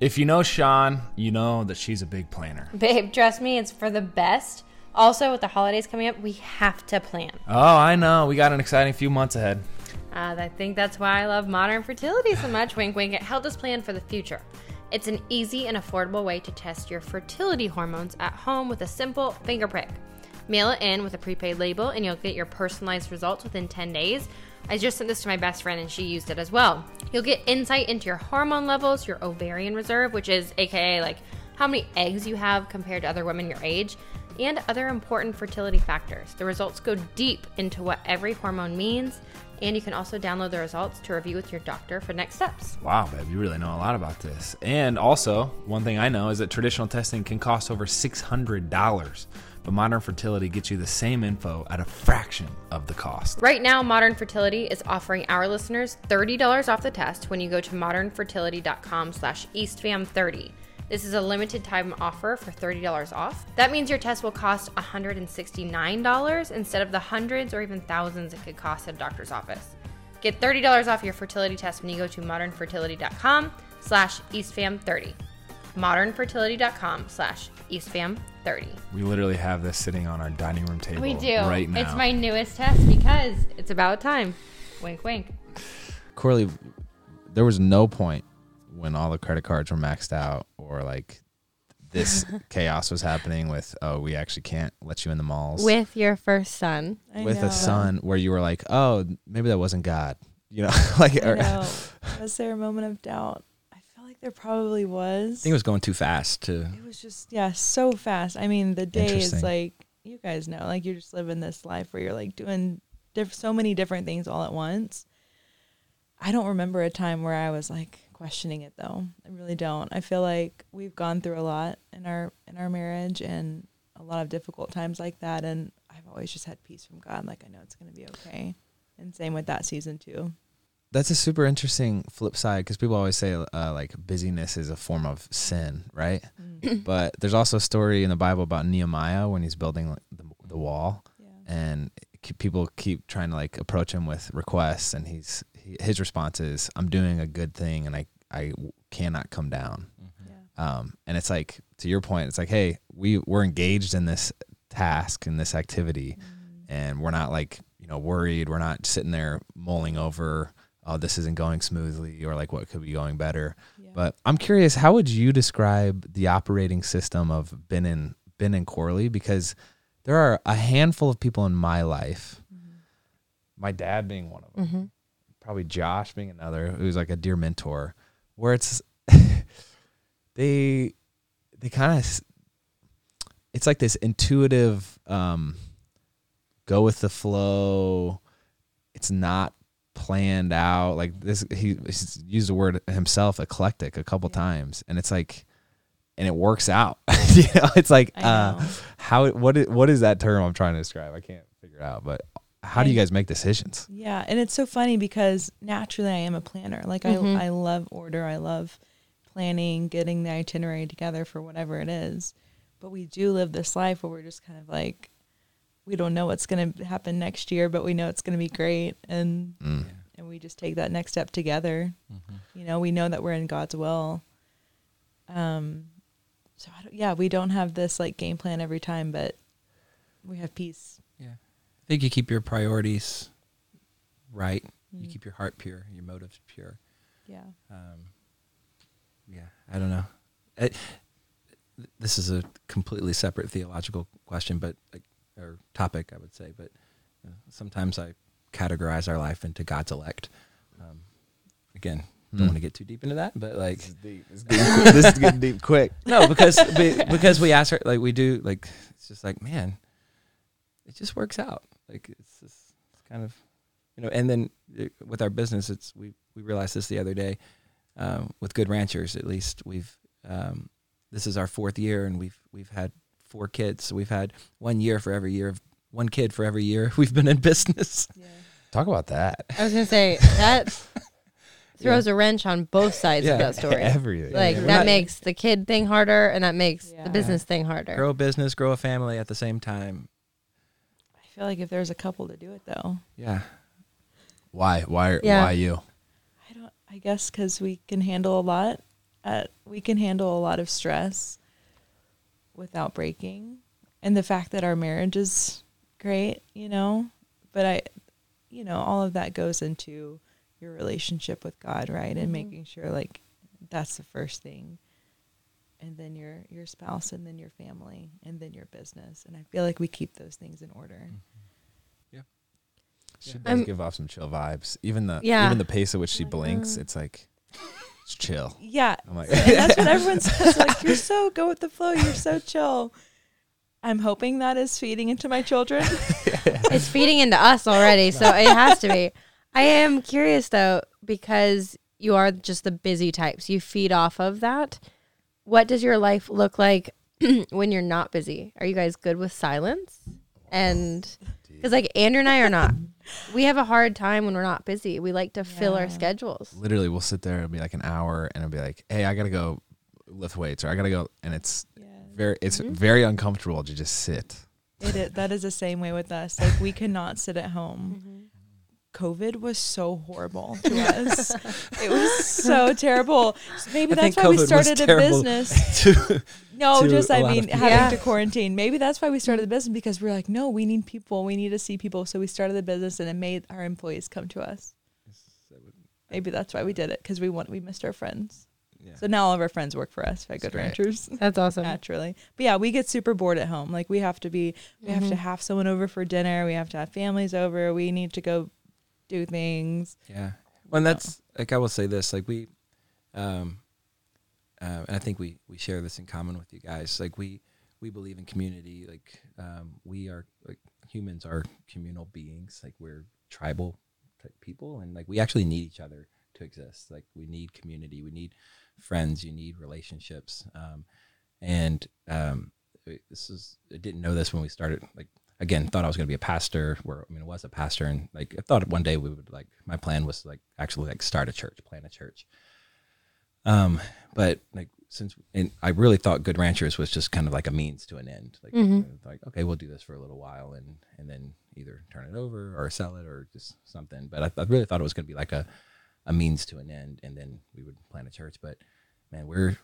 If you know Shawn, you know that she's a big planner. Babe, trust me, it's for the best. Also, with the holidays coming up, we have to plan. Oh, I know. We got an exciting few months ahead. Uh, I think that's why I love modern fertility so much. Wink, wink. It helped us plan for the future. It's an easy and affordable way to test your fertility hormones at home with a simple finger prick. Mail it in with a prepaid label, and you'll get your personalized results within 10 days. I just sent this to my best friend, and she used it as well. You'll get insight into your hormone levels, your ovarian reserve, which is AKA like how many eggs you have compared to other women your age, and other important fertility factors. The results go deep into what every hormone means, and you can also download the results to review with your doctor for next steps. Wow, babe, you really know a lot about this. And also, one thing I know is that traditional testing can cost over $600, but modern fertility gets you the same info at a fraction of the cost. Right now, Modern Fertility is offering our listeners $30 off the test when you go to modernfertility.com slash eastfam30. This is a limited time offer for $30 off. That means your test will cost $169 instead of the hundreds or even thousands it could cost at a doctor's office. Get $30 off your fertility test when you go to modernfertility.com slash eastfam30. modernfertility.com slash eastfam30. We literally have this sitting on our dining room table We do. right now. It's my newest test because it's about time. Wink, wink. Corley, there was no point when all the credit cards were maxed out or like this chaos was happening with oh we actually can't let you in the malls With your first son. I with know. a son where you were like oh maybe that wasn't God you know like or- know. Was there a moment of doubt? I feel like there probably was. I think it was going too fast to. It was just yeah, so fast. I mean, the day is like you guys know, like you're just living this life where you're like doing diff- so many different things all at once. I don't remember a time where I was like questioning it though. I really don't. I feel like we've gone through a lot in our in our marriage and a lot of difficult times like that and I've always just had peace from God. Like I know it's going to be okay. And same with that season too. that's a super interesting flip side because people always say uh, like busyness is a form of sin right but there's also a story in the bible about nehemiah when he's building like, the, the wall Yeah. and people keep trying to like approach him with requests and he's he, his response is i'm doing a good thing and i i w- cannot come down. Yeah. um and it's like to your point it's like hey we we're engaged in this task in this activity. And we're not like you know worried. We're not sitting there mulling over oh this isn't going smoothly or like what could be going better. Yeah. but i'm curious how would you describe the operating system of ben and ben and corley? Because there are a handful of people in my life my dad being one of them Mm-hmm. probably josh being another who's like a dear mentor where it's they they kind of it's like this intuitive um go with the flow it's not planned out like this he he's used the word himself eclectic a couple Yeah. times and it's like and it works out. you know, it's like I uh, know. how what is, what is that term I'm trying to describe? I can't figure it out. But how do you guys make decisions? Yeah, and it's so funny because naturally I am a planner. Like Mhm. I I love order. I love planning, getting the itinerary together for whatever it is. But we do live this life where we're just kind of like we don't know what's going to happen next year, but we know it's going to be great and Mm. and we just take that next step together. Mhm. You know, we know that we're in God's will. Um so I don't, yeah, we don't have this like game plan every time, but we have peace. I think you keep your priorities right. You Mm. keep your heart pure, your motives pure. Yeah. Um, yeah, I don't know. I, th- this is a completely separate theological question, but like, or topic, I would say. But uh, sometimes I categorize our life into God's elect. Um, again, don't Mm. want to get too deep into that, but like, This is deep. This is getting quick. this is getting deep quick. no, because be- because we ask her like we do like it's just like man, it just works out. Like it's just it's kind of you know. And then uh, with our business, it's we we realized this the other day um, with Good Ranchers. At least we've um, this is our fourth year, and we've we've had four kids. So we've had one year for every year of one kid for every year we've been in business. Talk about that. I was gonna say that throws a wrench on both sides Yeah. of that story. Everything. like We're that not- makes the kid thing harder, and that makes Yeah. the business thing harder. Grow a business, grow a family at the same time. I feel like if there's a couple to do it though, Yeah. Why? Why? Yeah. Why you? I don't. I guess because we can handle a lot. At we can handle a lot of stress without breaking, and the fact that our marriage is great, you know. But I, you know, all of that goes into your relationship with God, right? And Mhm. making sure like that's the first thing, and then your your spouse, and then your family, and then your business. And I feel like we keep those things in order. Mm-hmm. Yeah. She does I'm- give off some chill vibes. Even the Yeah. even the pace at which she blinks, it's like it's chill. Yeah, I'm like, and that's what everyone says. Like, you're so go with the flow. You're so chill. I'm hoping that is feeding into my children. it's feeding into us already, so it has to be. I am curious though, because you are just the busy types. You feed off of that. What does your life look like when you're not busy? Are you guys good with silence? And because like Andrew and I are not. We have a hard time when we're not busy. We like to fill our schedules. literally, we'll sit there. It'll be like an hour, and it'll be like, "Hey, I gotta go lift weights, or I gotta go," and it's yeah, very, it's Mhm. very uncomfortable to just sit. it, is, that is the same way with us. Like we cannot sit at home. COVID was so horrible to us. it was so terrible. So maybe I that's why we COVID was started a business. to No, to just I mean having Yeah. to quarantine. Maybe that's why we started the business because we are like, no, we need people. We need to see people. So we started the business and it made our employees come to us. Maybe that's why we did it because we want we missed our friends. Yeah. So now all of our friends work for us at Good great. Ranchers That's awesome. naturally. But yeah, we get super bored at home. Like we have to be, we have to Mhm. have someone over for dinner. We have to have families over. We need to go do things. Yeah. Well, that's like I will say this, like we, um, uh, and I think we we share this in common with you guys. Like we we believe in community. Like um, we are like humans are communal beings. Like we're tribal people, and like we actually need each other to exist. Like we need community. We need friends. You need relationships. Um, and um, this is I didn't know this when we started. Like again, thought I was going to be a pastor. Where I mean, I was a pastor, and like I thought one day we would like my plan was like actually like start a church, plant a church. Um, but like since and I really thought Good Ranchers was just kind of like a means to an end. Like Mhm. uh, like okay, we'll do this for a little while, and and then either turn it over or sell it or just something. But I, I really thought it was going to be like a a means to an end, and then we would plant a church. But man, we're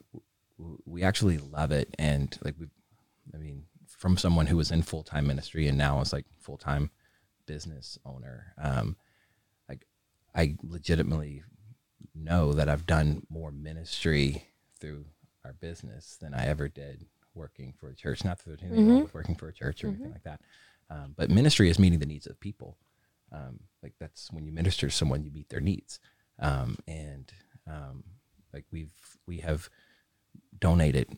we actually love it, and like we, I mean, from someone who was in full time ministry and now is like full time business owner, um, like I legitimately know that I've done more ministry through our business than I ever did working for a church. Not that there's anything wrong Mhm. with working for a church or anything Mhm. like that, um, but ministry is meeting the needs of people. Um, like that's when you minister to someone, you meet their needs, um, and um, like we've we have donated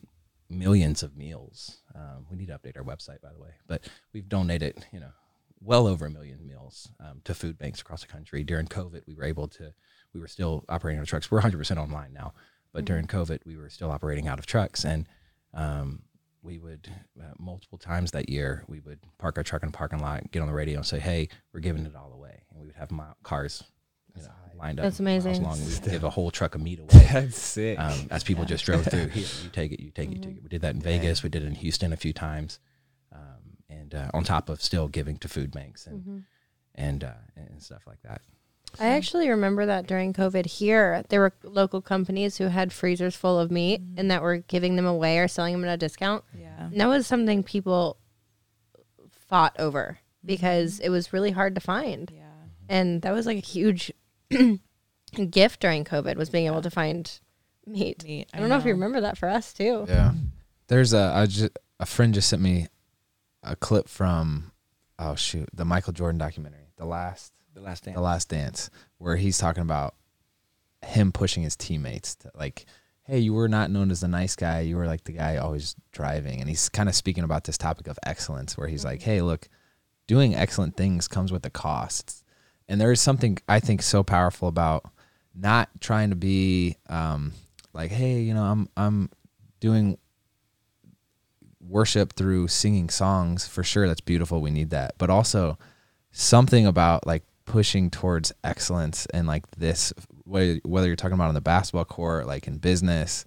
millions of meals. Um, we need to update our website, by the way, but we've donated, you know, well over a million meals um, to food banks across the country. During COVID, we were able to, we were still operating of trucks. We're 100% online now, but during COVID, we were still operating out of trucks. And um, we would uh, multiple times that year we would park our truck in the parking lot, get on the radio, and say, "Hey, we're giving it all away," and we would have cars you know, lined up. That's miles amazing. Long. We would give a whole truck of meat away. That's sick. um, as people just drove through. Here, you take it, you take it, you take it. We did that in Vegas. We did it in Houston a few times, um, and uh, on top of still giving to food banks and and uh, and stuff like that. I actually remember that during COVID here, there were local companies who had freezers full of meat and that were giving them away or selling them at a discount. Yeah. And that was something people fought over because it was really hard to find. Yeah. And that was like a huge gift during COVID was being able to find meat. Meat. I don't know. if you remember that for us too. Yeah. There's a I just, a friend just sent me a clip from oh shoot the Michael Jordan documentary, the last The last dance. the last dance, where he's talking about him pushing his teammates to like, hey, you were not known as the nice guy, you were like the guy always driving, and he's kind of speaking about this topic of excellence, where he's like, mm-hmm. hey, look, doing excellent things comes with a cost, and there is something I think so powerful about not trying to be um, like, hey, you know, I'm I'm doing worship through singing songs. For sure that's beautiful. We need that. But also something about like pushing towards excellence and like this whether, you're talking about on the basketball court like in business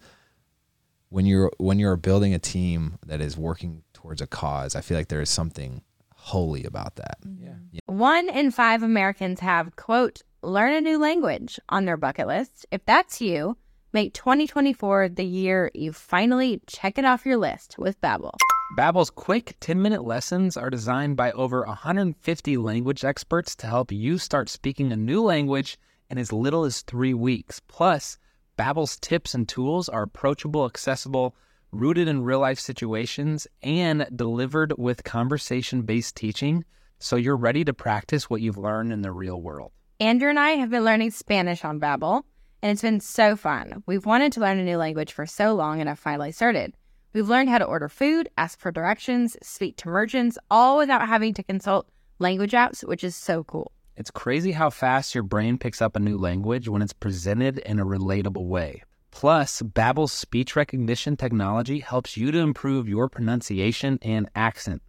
when you're when you're building a team that is working towards a cause i feel like there is something holy about that Yeah. One in five Americans have, quote, learn a new language on their bucket list. If that's you, make 2024 the year you finally check it off your list with Babbel. Babbel's quick 10-minute lessons are designed by over 150 language experts to help you start speaking a new language in as little as 3 weeks. Plus, Babbel's tips and tools are approachable, accessible, rooted in real-life situations, and delivered with conversation-based teaching, so you're ready to practice what you've learned in the real world. Andrew and I have been learning Spanish on Babbel, and it's been so fun. We've wanted to learn a new language for so long and have finally started. We've learned how to order food, ask for directions, speak to merchants, all without having to consult language apps, which is so cool. It's crazy how fast your brain picks up a new language when it's presented in a relatable way. Plus, Babbel's speech recognition technology helps you to improve your pronunciation and accent.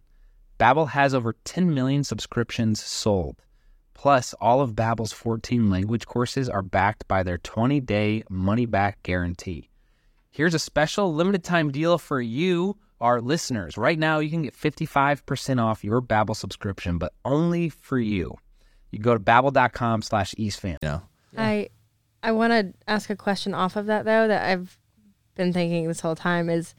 Babbel has over 10 million subscriptions sold. Plus, all of Babbel's 14 language courses are backed by their 20-day money-back guarantee. Here's a special limited time deal for you, our listeners. Right now, you can get 55% off your Babbel subscription, but only for you. You go to babbel.com slash eastfam. you know I I want to ask a question off of that though that I've been thinking this whole time is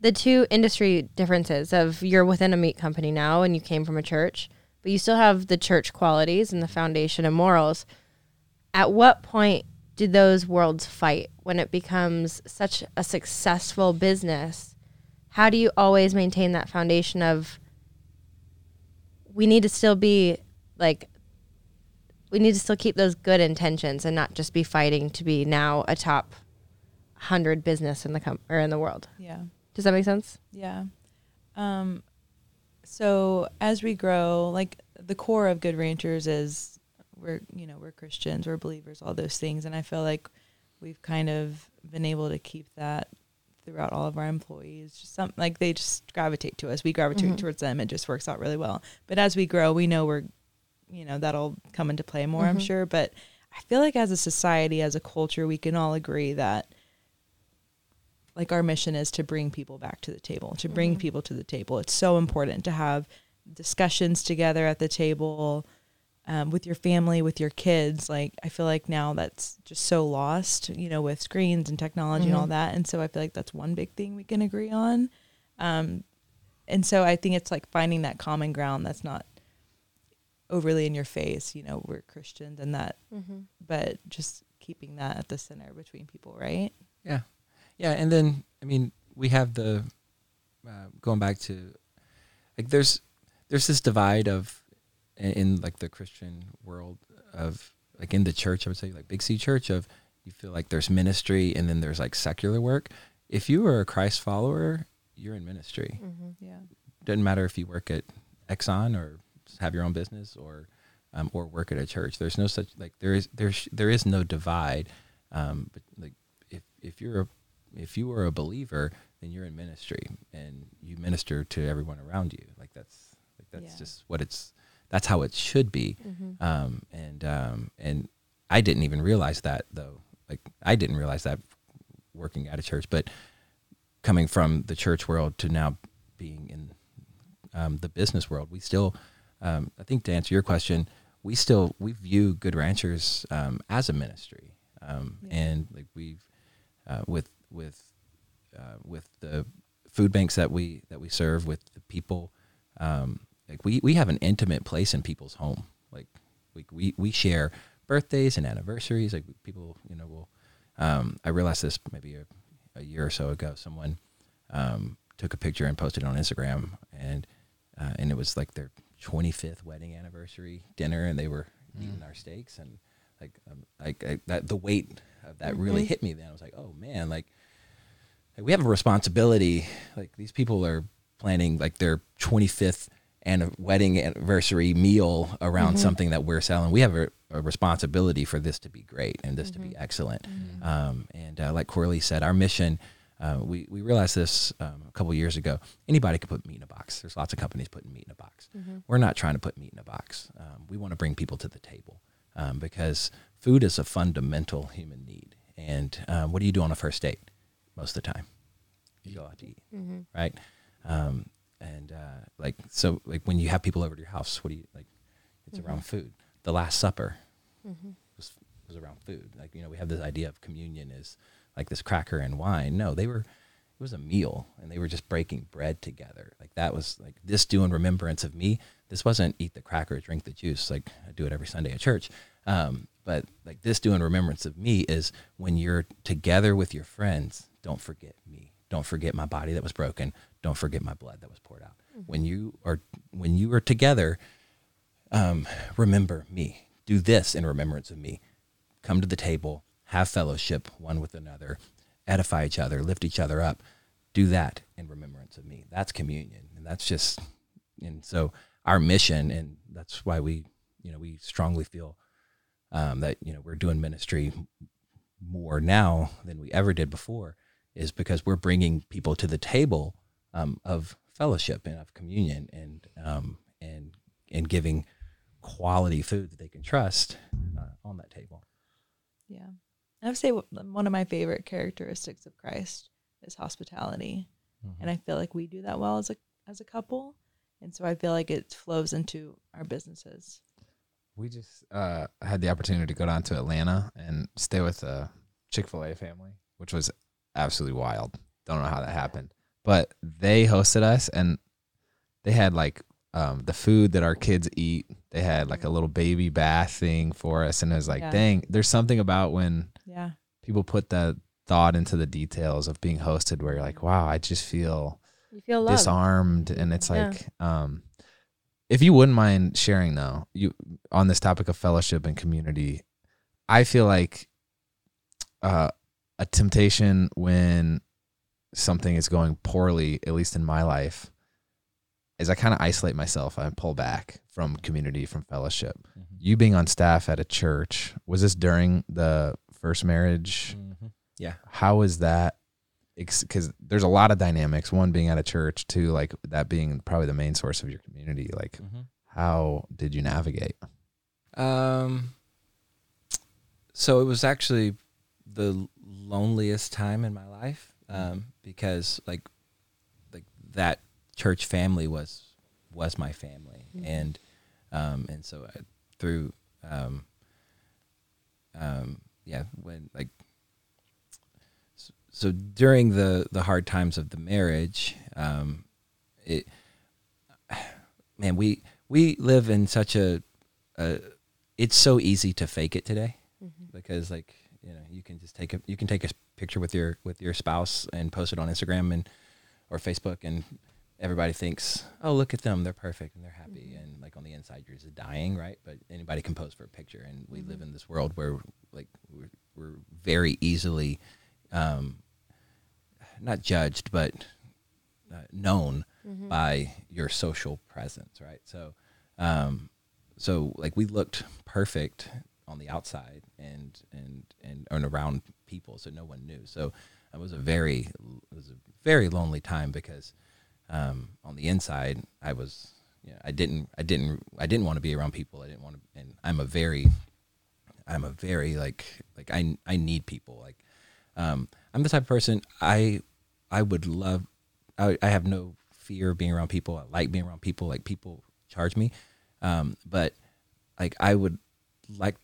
the two industry differences of you're within a meat company now and you came from a church, but you still have the church qualities and the foundation and morals. At what point do those worlds fight when it becomes such a successful business? How do you always maintain that foundation of we need to still be like we need to still keep those good intentions and not just be fighting to be now a top 100 business in the com- or in the world. Yeah. Does that make sense? Yeah. Um, so as we grow, like the core of Good Ranchers is we're you know we're Christians, we're believers, all those things, and I feel like we've kind of been able to keep that throughout all of our employees. Just some like they just gravitate to us. We gravitate towards them. It just works out really well. But as we grow, we know we're you know that'll come into play more. I'm sure, but I feel like as a society, as a culture, we can all agree that like our mission is to bring people back to the table to bring people to the table. It's so important to have discussions together at the table um, with your family with your kids. Like i feel like now that's just so lost you know with screens and technology and all that. And so i feel like that's one big thing we can agree on. Um, and so i think it's like finding that common ground that's not overly in your face you know we're christians and that but just keeping that at the center between people right? Yeah, yeah, and then I mean we have the uh, going back to like there's there's this divide of in, in like the Christian world of like in the church I would say like Big C Church of you feel like there's ministry and then there's like secular work. If you are a Christ follower, you're in ministry. yeah. Doesn't matter if you work at Exxon or have your own business or um, or work at a church. There's no such like there is there's there is no divide. Um, but like if if you're a if you are a believer, then you're in ministry and you minister to everyone around you. Like that's like that's Yeah. just what it's that's how it should be. Mm-hmm. Um, and um, and I didn't even realize that though. Like I didn't realize that working at a church, but coming from the church world to now being in um, the business world, we still, um, I think to answer your question, we still we view Good Ranchers um, as a ministry, um, Yeah. and like we've uh, with with uh, with the food banks that we that we serve with the people, um, like we we have an intimate place in people's home. Like we we we share birthdays and anniversaries. Like people, you know, will. Um, I realized this maybe a, a year or so ago. Someone um, took a picture and posted it on Instagram, and uh, and it was like their 25th wedding anniversary dinner, and they were eating our steaks, and like um, like I, that the weight of that really hit me. Then I was like, oh man, like, like we have a responsibility. Like these people are planning like their 25th and wedding anniversary meal around something that we're selling. We have a, a responsibility for this to be great and this to be excellent. Um, and uh, like Corley said, our mission. Uh, we, we realized this um, a couple years ago. Anybody can put meat in a box. There's lots of companies putting meat in a box. We're not trying to put meat in a box. Um, we want to bring people to the table um, because food is a fundamental human need. And um, what do you do on a first date most of the time? You go out to eat, right? Um, and uh, like so, like when you have people over to your house, what do you like? It's around food. The Last Supper was was around food. Like you know, we have this idea of communion is like this cracker and wine. No, they were. It was a meal, and they were just breaking bread together. Like that was like this do in remembrance of me. This wasn't eat the cracker, drink the juice. Like I do it every Sunday at church. Um, but like this do in remembrance of me is when you're together with your friends. Don't forget me. Don't forget my body that was broken. Don't forget my blood that was poured out. When you are when you are together, um, remember me. Do this in remembrance of me. Come to the table, have fellowship one with another, edify each other, lift each other up. Do that in remembrance of me. That's communion, and that's just. And so our mission, and that's why we, you know, we strongly feel um, that you know we're doing ministry more now than we ever did before, is because we're bringing people to the table um, of fellowship and of communion, and um, and and giving quality food that they can trust uh, on that table. Yeah. I would say one of my favorite characteristics of Christ is hospitality. And I feel like we do that well as a as a couple. And so I feel like it flows into our businesses. We just uh, had the opportunity to go down to Atlanta and stay with a Chick fil A family, which was absolutely wild. Don't know how that happened. But they hosted us and they had like um, the food that our kids eat. They had like a little baby bath thing for us. And it was like, Yeah. dang, there's something about when Yeah. people put that thought into the details of being hosted where you're like, wow, I just feel You feel loved. disarmed and it's Yeah. like um if you wouldn't mind sharing though you on this topic of fellowship and community i feel like uh a temptation when something is going poorly at least in my life is i kind of isolate myself i pull back from community from fellowship you being on staff at a church was this during the first marriage. Yeah. how is that because there's a lot of dynamics one being at a church two like that being probably the main source of your community like how did you navigate? Um. So it was actually the loneliest time in my life, um, because like, like that church family was was my family, and um, and so I, through um, um, yeah, when like, s- so during the the hard times of the marriage, um, it, man, we we live in such a, a it's so easy to fake it today. Because like you know you can just take a you can take a picture with your with your spouse and post it on Instagram and or Facebook and everybody thinks oh look at them they're perfect and they're happy and like on the inside you're just dying right? But anybody can pose for a picture and we live in this world where like we're, we're very easily um not judged but uh, known by your social presence right? So um so like we looked perfect on the outside and and and, and around people so no one knew. So it was a very it was a very lonely time because um, on the inside I was you know, I didn't I didn't I didn't want to be around people. I didn't want to and I'm a very I'm a very like like I I need people. Like um, I'm the type of person I I would love I, I have no fear of being around people. I like being around people. Like people charge me, um, but like I would like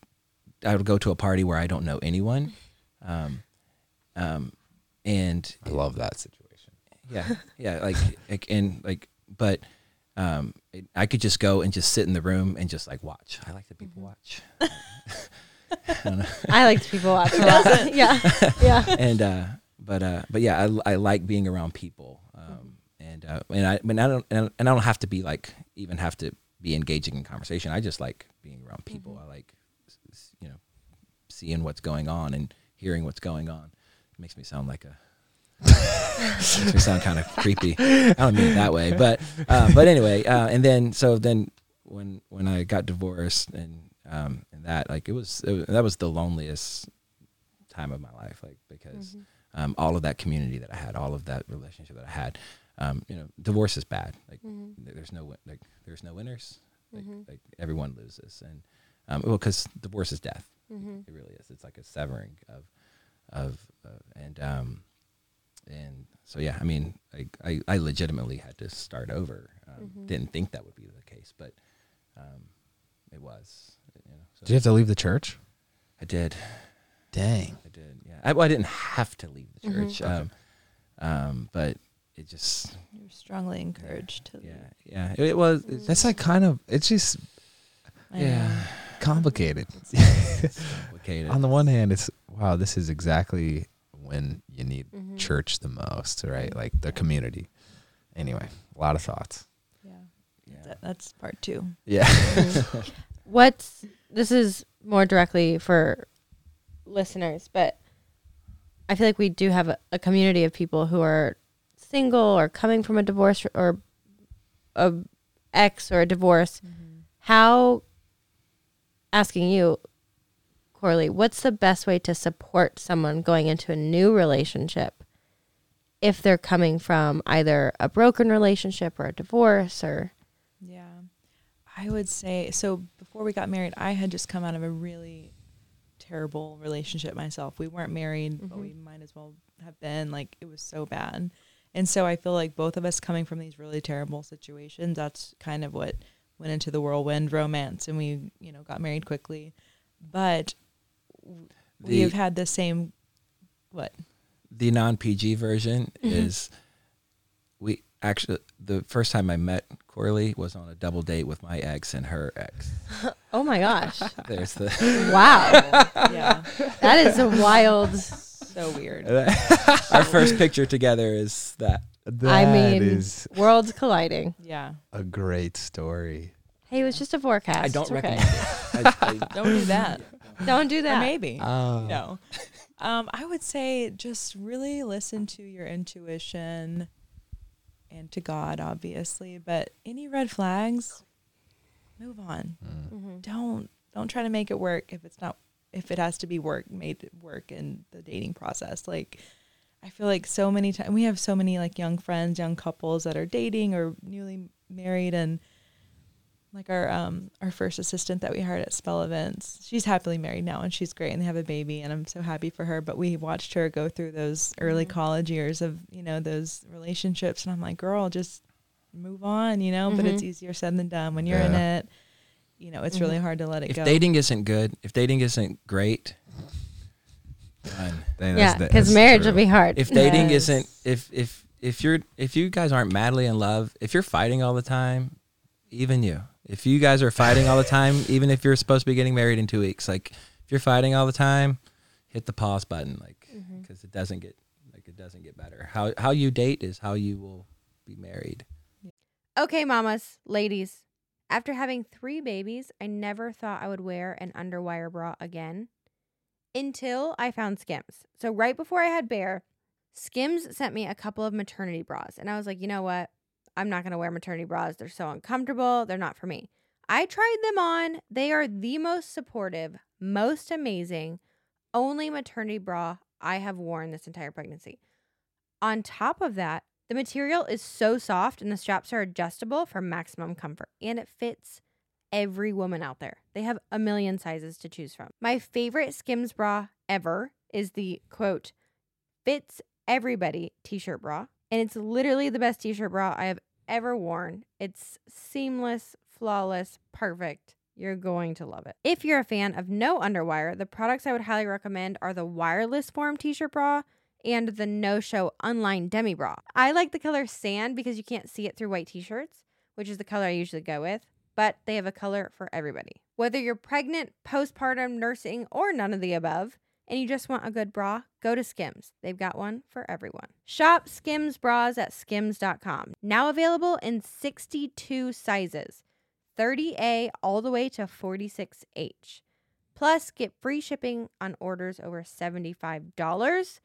I would go to a party where I don't know anyone, um, um, and I love that situation. Yeah, yeah, like, like and like, but um, it, I could just go and just sit in the room and just like watch. I like that people watch. I. I like to people watch. yeah, yeah. and uh, but uh, but yeah, I, I like being around people, um, and uh, and I but I don't and I don't have to be like even have to be engaging in conversation. I just like being around people. I like you know seeing what's going on and hearing what's going on. It makes me sound like a makes me sound kind of creepy. I don't mean it that way, but uh, but anyway, uh, and then so then when when I got divorced and um, and that like it was, it was that was the loneliest time of my life, like because um, all of that community that I had, all of that relationship that I had, um, you know, divorce is bad. Like th- there's no like there's no winners. Like, like everyone loses, and um, well, because divorce is death. It really is. It's like a severing of of uh, and um and so yeah i mean I, I i legitimately had to start over um, didn't think that would be the case but um it was you know so Did you have to leave the church? i did Dang. i did yeah I, well, I didn't have to leave the church um um but it just You're strongly encouraged to. yeah yeah it, it was it's That's like kind of it's just I know. yeah complicated. complicated On the one hand, it's wow, this is exactly when you need mm-hmm. church the most, right? Like the community. Anyway, a lot of thoughts. Yeah. yeah. That, that's part two. Yeah. Mm-hmm. What's this is more directly for listeners, but I feel like we do have a, a community of people who are single or coming from a divorce or a ex or a divorce. Mm-hmm. How asking you, Corley, what's the best way to support someone going into a new relationship if they're coming from either a broken relationship or a divorce or Yeah. I would say so before we got married, I had just come out of a really terrible relationship myself. We weren't married, but we mm-hmm. might as well have been. Like it was so bad. And so I feel like both of us coming from these really terrible situations, that's kind of what went into the whirlwind romance and we, you know, got married quickly. But The- we've had the same what? the non PG version Mm-hmm. is we actually the first time I met Corley was on a double date with my ex and her ex. oh my gosh. There's the wow. Yeah. That is a wild so weird. our first picture together is that. I mean, is worlds colliding. Yeah. a great story. Hey, it was just a forecast. I don't It's okay. recommend it. I, I, Don't do that. Don't do Or that. maybe. Oh. no. Um, I would say just really listen to your intuition and to God, obviously. But any red flags, move on. Mm. Don't don't try to make it work if it's not if it has to be work made work in the dating process. Like I feel like so many times we have so many like young friends, young couples that are dating or newly married and like our um our first assistant that we hired at Spell Events, she's happily married now and she's great and they have a baby and I'm so happy for her. But we watched her go through those early college years of you know those relationships and I'm like, girl, just move on, you know. But it's easier said than done when you're in it. You know, it's really hard to let it if go. dating isn't good, if dating isn't great, done. Yeah, because marriage true. will be hard. If dating Yes. isn't, if if if you're if you guys aren't madly in love, if you're fighting all the time, even you, if you guys are fighting all the time, even if you're supposed to be getting married in two weeks, like if you're fighting all the time, hit the pause button, like mm-hmm. because it doesn't get like it doesn't get better. How how you date is how you will be married. Okay, mamas, ladies. After having three babies, I never thought I would wear an underwire bra again until I found Skims. So, right before I had Bear, Skims sent me a couple of maternity bras. And I was like, you know what? I'm not going to wear maternity bras. They're so uncomfortable. They're not for me. I tried them on. They are the most supportive, most amazing, only maternity bra I have worn this entire pregnancy. On top of that, the material is so soft and the straps are adjustable for maximum comfort and it fits every woman out there. They have a million sizes to choose from. My favorite Skims bra ever is the quote, fits everybody t shirt bra. And it's literally the best t shirt bra I have ever worn. It's seamless, flawless, perfect. You're going to love it. If you're a fan of no underwire, the products I would highly recommend are the wireless form t shirt bra and the no show unlined demi bra. I like the color sand because you can't see it through white t shirts, which is the color I usually go with, but they have a color for everybody. Whether you're pregnant, postpartum, nursing, or none of the above, and you just want a good bra, go to Skims. They've got one for everyone. Shop Skims bras at skims.com. Now available in 62 sizes 30A all the way to 46H. Plus, get free shipping on orders over $75.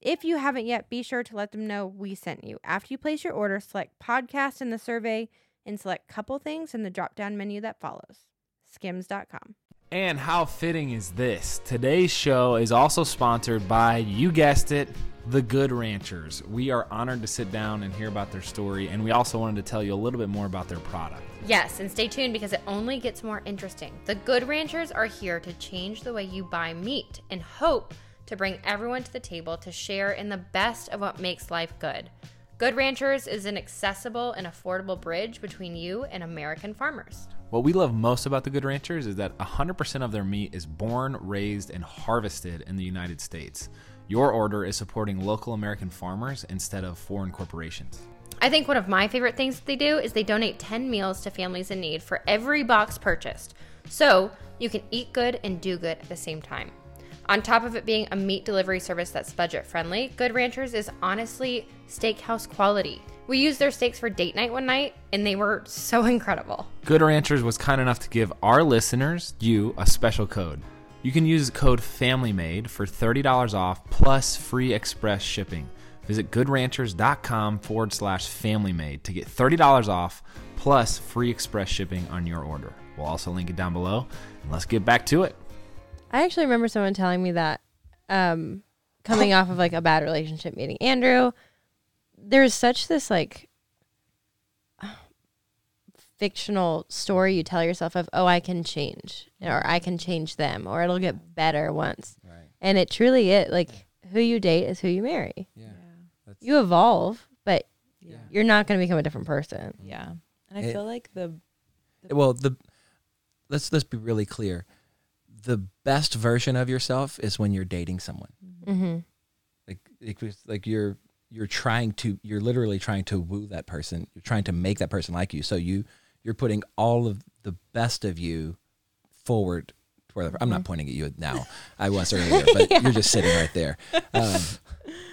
If you haven't yet, be sure to let them know we sent you. After you place your order, select podcast in the survey and select couple things in the drop down menu that follows. Skims.com. And how fitting is this? Today's show is also sponsored by, you guessed it, the Good Ranchers. We are honored to sit down and hear about their story, and we also wanted to tell you a little bit more about their product. Yes, and stay tuned because it only gets more interesting. The Good Ranchers are here to change the way you buy meat and hope to bring everyone to the table to share in the best of what makes life good. Good Ranchers is an accessible and affordable bridge between you and American farmers. What we love most about the Good Ranchers is that 100% of their meat is born, raised, and harvested in the United States. Your order is supporting local American farmers instead of foreign corporations. I think one of my favorite things that they do is they donate 10 meals to families in need for every box purchased. So you can eat good and do good at the same time. On top of it being a meat delivery service that's budget friendly, Good Ranchers is honestly steakhouse quality. We used their steaks for date night one night and they were so incredible. Good Ranchers was kind enough to give our listeners, you, a special code. You can use code FAMILYMADE for $30 off plus free express shipping. Visit goodranchers.com forward slash familymade to get $30 off plus free express shipping on your order. We'll also link it down below. And let's get back to it. I actually remember someone telling me that um, coming off of like a bad relationship meeting Andrew, there's such this like fictional story you tell yourself of, oh, I can change or I can change them or it'll get better once. Right. And it truly is like who you date is who you marry. Yeah. That's, You evolve, but Yeah. you're not going to become a different person. Yeah. And I It- feel like the well, the let's let's be really clear. The best version of yourself is when you're dating someone. Mm-hmm. Like it was like you're you're trying to you're literally trying to woo that person. You're trying to make that person like you. So you you're putting all of the best of you forward toward the, I'm not pointing at you now. I was earlier, but you're just sitting right there. Um,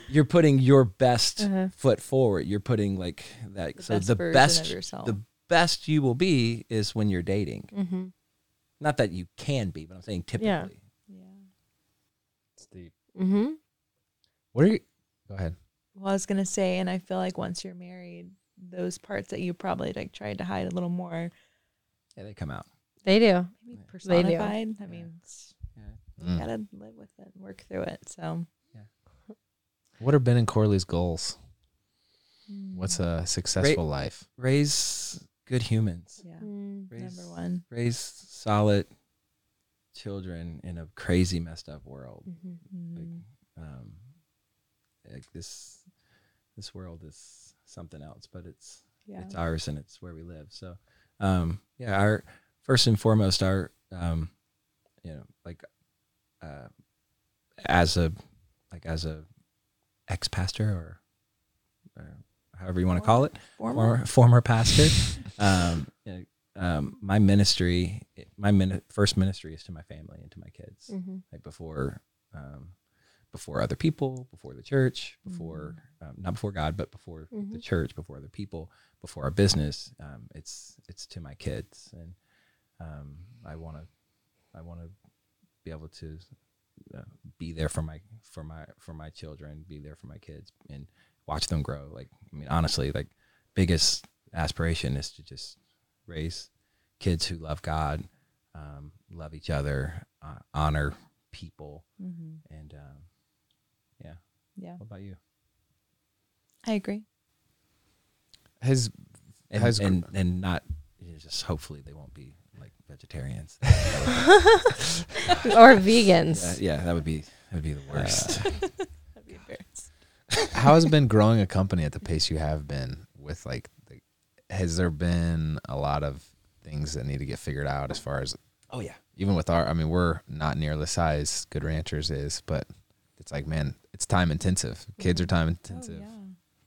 you're putting your best Uh-huh. foot forward. You're putting like that. The so the best of yourself. the best you will be is when you're dating. Mm-hmm. Not that you can be, but I'm saying typically. Yeah. yeah. It's deep. Mm-hmm. What are you? Go ahead. Well, I was gonna say, and I feel like once you're married, those parts that you probably like tried to hide a little more, Yeah, they come out. They do. maybe They do. personified. I mean, it's, you Mm. gotta live with it, and work through it. So, What are Ben and Corley's goals? What's a successful life? Raise good humans. yeah, Raise, number one. Raise solid children in a crazy messed up world. Mm-hmm. Like, um, like this, this world is something else, but it's Yeah, it's ours and it's where we live. So, um, yeah, our first and foremost, our, um, you know, like, uh, as a, like as a ex pastor or, or however you want to call it, former. former, former pastor, um, you know, um, my ministry, my min- first ministry is to my family and to my kids, Mm-hmm. like before, um, before other people, before the church, before Mm. um, not before God, but before the Mhm. church, before other people, before our business. Um, it's it's to my kids, and um, I want to I want to be able to uh, be there for my for my for my children, be there for my kids, and watch them grow. Like I mean, honestly, like biggest aspiration is to just raise kids who love God, um, love each other, uh, honor people, Mhm. and um, Yeah, yeah. What about you? I agree. His and Has- and, and not just hopefully they won't be like vegetarians. or vegans. yeah, yeah, that would be that would be the worst. That'd be embarrassed. how has it been growing a company at the pace you have been with like the, has there been a lot of things that need to get figured out as far as oh yeah, even with our I mean we're not near the size Good Ranchers is, but it's like man, it's time intensive. Kids are time intensive. Oh, yeah.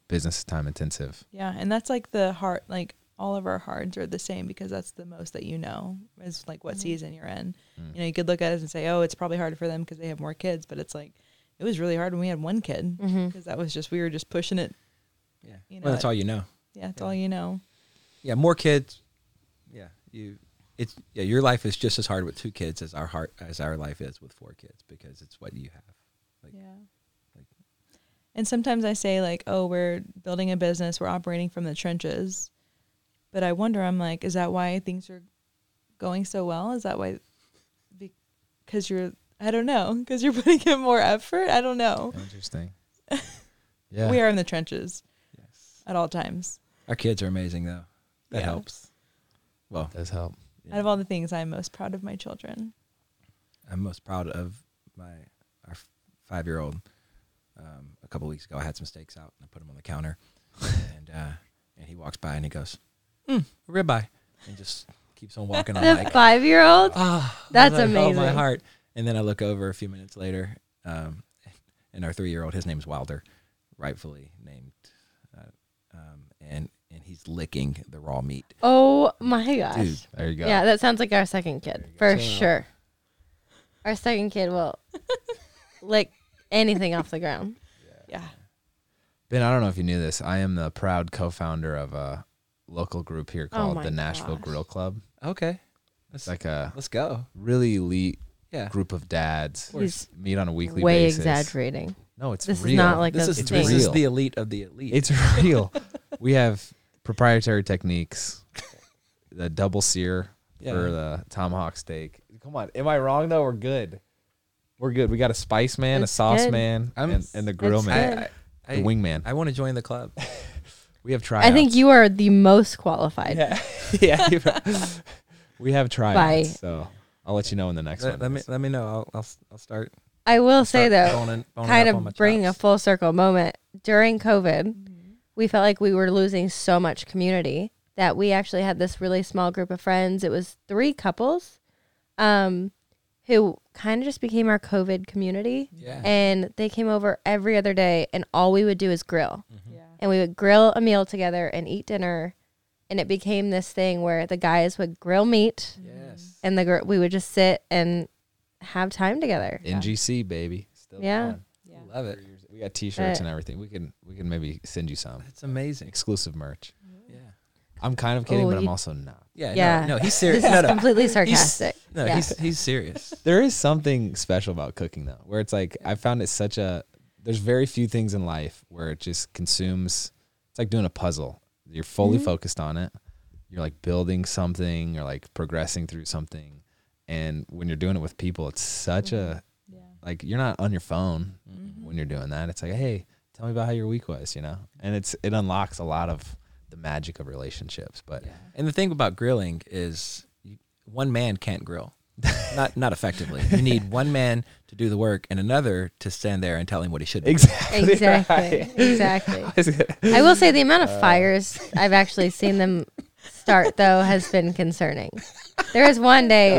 Business is time intensive. Yeah, and that's like the heart like all of our hards are the same because that's the most that you know is like what season you're in. Mm. You know, you could look at it and say, "Oh, it's probably harder for them because they have more kids," but it's like it was really hard when we had one kid Mm-hmm. because that was just we were just pushing it. yeah. You well, know, that's all you know. Yeah, that's all you know. Yeah, more kids. Yeah, you. It's yeah. Your life is just as hard with two kids as our heart as our life is with four kids because it's what you have. Like, yeah. like- and sometimes I say like, "Oh, we're building a business. We're operating from the trenches," but I wonder. I'm like, is that why things are going so well? Is that why? Because you're. I don't know. Because you're putting in more effort. I don't know. Interesting. Yeah. We are in the trenches yes. at all times. Our kids are amazing though. That Yeah. helps. Well, does help. Out of all the things, I'm most proud of my children. I'm most proud of my our five year old. Um, a couple weeks ago, I had some steaks out and I put them on the counter, and uh, and he walks by and he goes, mm, "Ribeye," and just keeps on walking. I'm The like, five year old? "Ah, That's like, oh, my heart. And then I look over a few minutes later, um, and our three year old, his name's Wilder, rightfully named, uh, um, and and he's licking the raw meat. Oh my gosh. Dude, There you go. Yeah, that sounds like our second kid for go. sure. Our second kid will lick anything off the ground. Yeah. Ben, I don't know if you knew this. I am the proud co-founder of a local group here Oh called my the Nashville gosh. Grill Club. Okay, It's like a let's go. really elite Yeah, group of dads He's meet on a weekly basis. way basis. exagrating. No, it's This is not like this a is thing. this is the elite of the elite. It's real. we have proprietary techniques. The double sear yeah. for the tomahawk steak. Come on, am I wrong though? We're good. We're good. We got a spice man, It's a sauce good. man, I'm- and, and the grill It's man, good. I, the I, wing man. I want to join the club. we have tried. I think you are the most qualified. Yeah, yeah. we have tried. By- So I'll let you know in the next let, one. let me let me know. I'll I'll, s- I'll start. I will say start though, boning- boning kind up on my of bringing a full circle moment during COVID, we felt like we were losing so much community that we actually had this really small group of friends. It was three couples, um, who kind of just became our COVID community, Yeah. and they came over every other day, and all we would do is grill, Mhm. Yeah. and we would grill a meal together and eat dinner, and it became this thing where the guys would grill meat, Yes. and the gr- we would just sit and have time together. NGC baby. Still Yeah. going. Yeah. Love it. We got T-shirts and everything. We can we can maybe send you some It's amazing. exclusive merch. Yeah. I'm kind of kidding, Oh, but I'm you- also not. Yeah. Yeah. No, no he's This serious. is no, no. completely sarcastic. No, Yeah. he's he's serious. There is something special about cooking though, where it's like I found it such a. There's very few things in life where it just consumes. It's like doing a puzzle. You're fully Mhm. focused on it. You're like building something or like progressing through something, and when you're doing it with people, it's such a Yeah. Like you're not on your phone Mhm. when you're doing that. It's like, hey, tell me about how your week was, you know, and it's it unlocks a lot of the magic of relationships. But Yeah. And the thing about grilling is you, one man can't grill. not not effectively. You need one man to do the work and another to stand there and tell him what he should be. exactly, Exactly. right. Exactly. I I will say the amount of Uh, fires I've actually seen them start though has been concerning. There was one day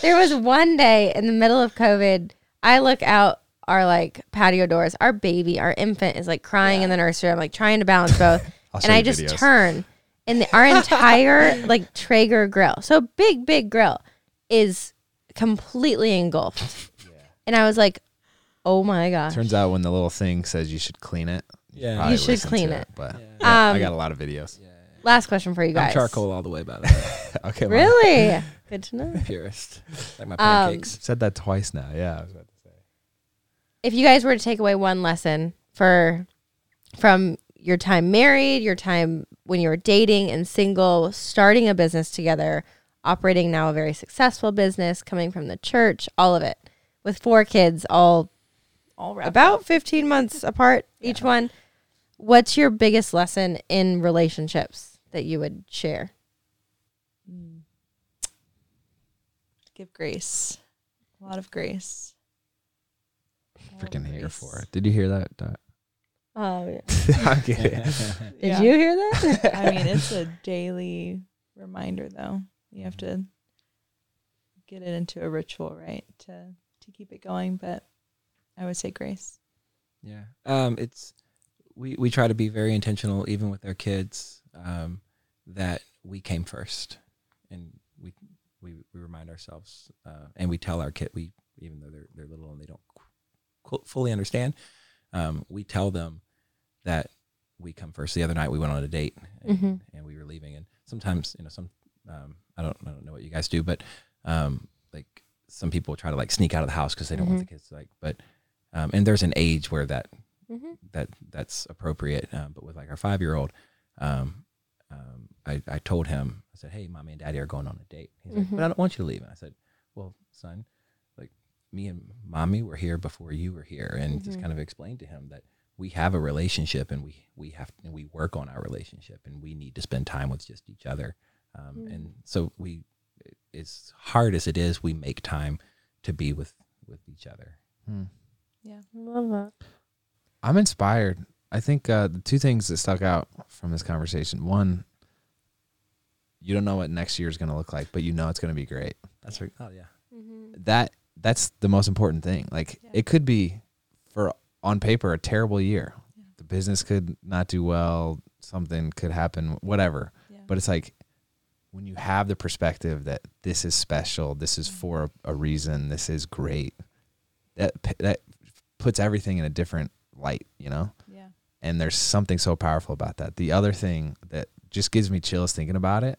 there was one day in the middle of COVID, I look out our like patio doors, our baby, our infant is like crying in the nursery. I'm like trying to balance both. I'll show and I just videos. turn and the, our entire like Traeger grill, so big, big grill, is completely engulfed. And I was like, oh my gosh. Turns out when the little thing says you should clean it, Yeah. probably You should listen clean to it. But Yeah. yeah, I Um, got a lot of videos. Yeah. Last question for you guys. I'm charcoal all the way by the way. okay, well, Really? Good to know. Purist. Like my Um, pancakes. said that twice now. Yeah, I was about to say. If you guys were to take away one lesson for from your time married, your time when you were dating and single, starting a business together, operating now a very successful business, coming from the church, all of it, with four kids, all all about up. 15 months apart each one. What's your biggest lesson in relationships that you would share? Mm. Give grace, a lot of grace. A lot of Freaking here grace. for it. Did you hear that? Dot? Oh, yeah. I'm. Did Yeah. you hear that? I mean, it's a daily reminder, though. You have to get it into a ritual, right, to to keep it going. But I would say grace. Yeah. Um, it's we we try to be very intentional, even with our kids, um, that we came first, and we we, we remind ourselves, uh, and we tell our kid we even though they're they're little and they don't qu- fully understand, um, we tell them that we come first. The other night we went on a date, and, Mhm. and we were leaving, and sometimes you know some um, I don't I don't know what you guys do, but um, like some people try to like sneak out of the house because they don't want the kids to like, but um, and there's an age where that Mhm. that that's appropriate. Um, but with like our five year old, um, um, I, I told him, I said, Hey, mommy and daddy are going on a date. He's like. But I don't want you to leave. And I said, Well, son, me and mommy were here before you were here. And just Mhm. kind of explained to him that we have a relationship and we, we have, and we work on our relationship and we need to spend time with just each other. Um, Mm. And so we, as hard as it is, we make time to be with, with each other. Hmm. Yeah. Love that. I'm inspired. I think uh, the two things that stuck out from this conversation one, you don't know what next year is going to look like, but you know it's going to be great. That's right. Oh yeah. That that's the most important thing. Like Yeah. it could be for on paper a terrible year. The business could not do well, something could happen, whatever. Yeah. But it's like when you have the perspective that this is special, this is for a, a reason, this is great. That that puts everything in a different light, you know? Yeah. and there's something so powerful about that. The other thing that just gives me chills thinking about it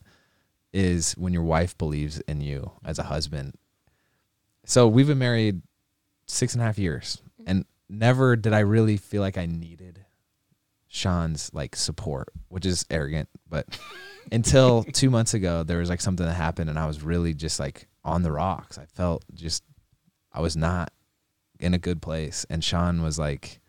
is when your wife believes in you as a husband. So we've been married six and a half years, mm-hmm. and never did I really feel like I needed Shawn's like support, which is arrogant, but until two months ago, there was like something that happened, and I was really just like on the rocks. I felt just I was not in a good place, and Sean was like,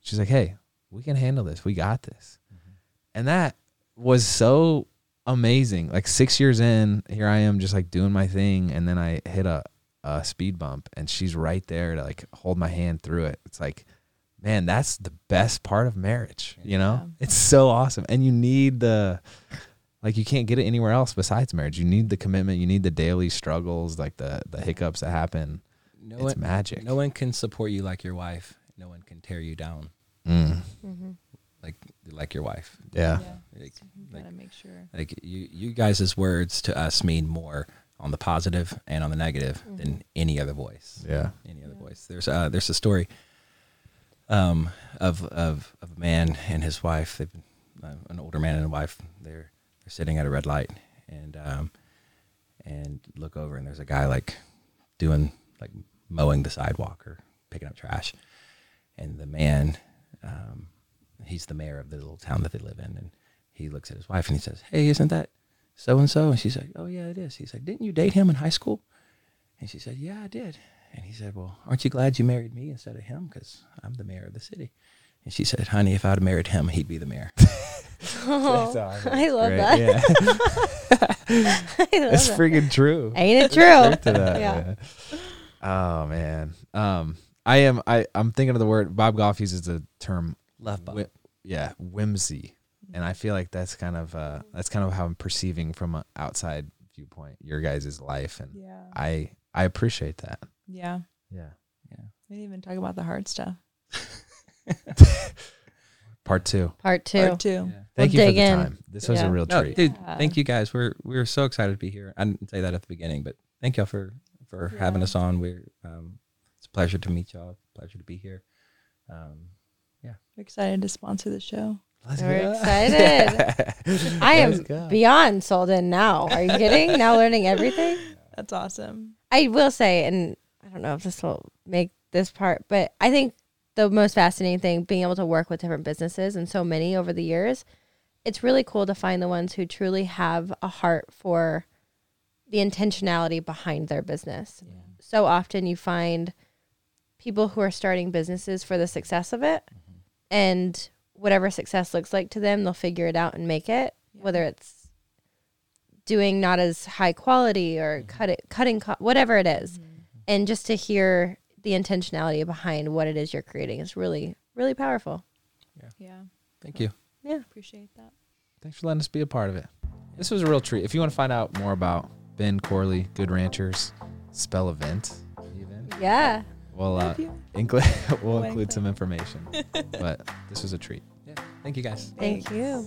she's like, "Hey, we can handle this. We got this," mm-hmm. and that was so amazing. Like six years in, here I am, just like doing my thing, and then I hit a a speed bump, and she's right there to like hold my hand through it. It's like man, that's the best part of marriage. You know, Yeah. it's so awesome, and you need the like you can't get it anywhere else besides marriage. You need the commitment. You need the daily struggles, like the the hiccups that happen. No it's one, magic. no one can support you like your wife. No one can tear you down Mm, like like your wife. yeah. Like, You gotta make sure. like you you guys' words to us mean more on the positive and on the negative than any other voice. yeah, Any other voice. There's uh there's a story um of of of a man and his wife. They've been uh, an older man and a wife. They're they're sitting at a red light and um and look over and there's a guy like doing like mowing the sidewalk or picking up trash. And the man um he's the mayor of the little town that they live in and he looks at his wife and he says, "Hey, isn't that so and so?" And she's like, "Oh yeah, it is." He's like, "Didn't you date him in high school?" And she said, "Yeah, I did." And he said, "Well, aren't you glad you married me instead of him? Because I'm the mayor of the city." And she said, "Honey, if I'd married him, he'd be the mayor." Oh, I love Great. that. Yeah, I love it's that. freaking true. Ain't it true? To that, Yeah. man. Oh man. Um, I am. I I'm thinking of the word. Bob Goff uses the term Love Bob. Whi- yeah, whimsy. And I feel like that's kind of uh that's kind of how I'm perceiving from an outside viewpoint your guys' life and Yeah. I I appreciate that. Yeah. Yeah. Yeah. We didn't even talk about the hard stuff. Part 2. Part two. Part two. Yeah. Thank We'll you for the in. time. This was Yeah. a real No, treat. dude, Yeah. thank you guys. We're we're so excited to be here. I didn't say that at the beginning, but thank y'all for for having us on. We're um, it's a pleasure to meet y'all. Pleasure to be here. Um, We're excited to sponsor the show. Let's We're go. excited. I am go. beyond sold in now. Are you kidding? now learning everything. That's awesome. I will say, and I don't know if this will make this part, but I think the most fascinating thing being able to work with different businesses and so many over the years, it's really cool to find the ones who truly have a heart for the intentionality behind their business. So often you find people who are starting businesses for the success of it. Mm-hmm. And whatever success looks like to them, they'll figure it out and make it, whether it's doing not as high quality or mm-hmm. cut it, cutting, co- whatever it is. Mm-hmm. And just to hear the intentionality behind what it is you're creating is really, really powerful. Yeah. Yeah. Thank you. Yeah. Appreciate that. Thanks for letting us be a part of it. This was a real treat. If you want to find out more about Ben Corley, Good Ranchers, spell event, even, Yeah. We'll, uh, include, we'll include some information. but this was a treat. Yeah. Thank you guys. Thank you.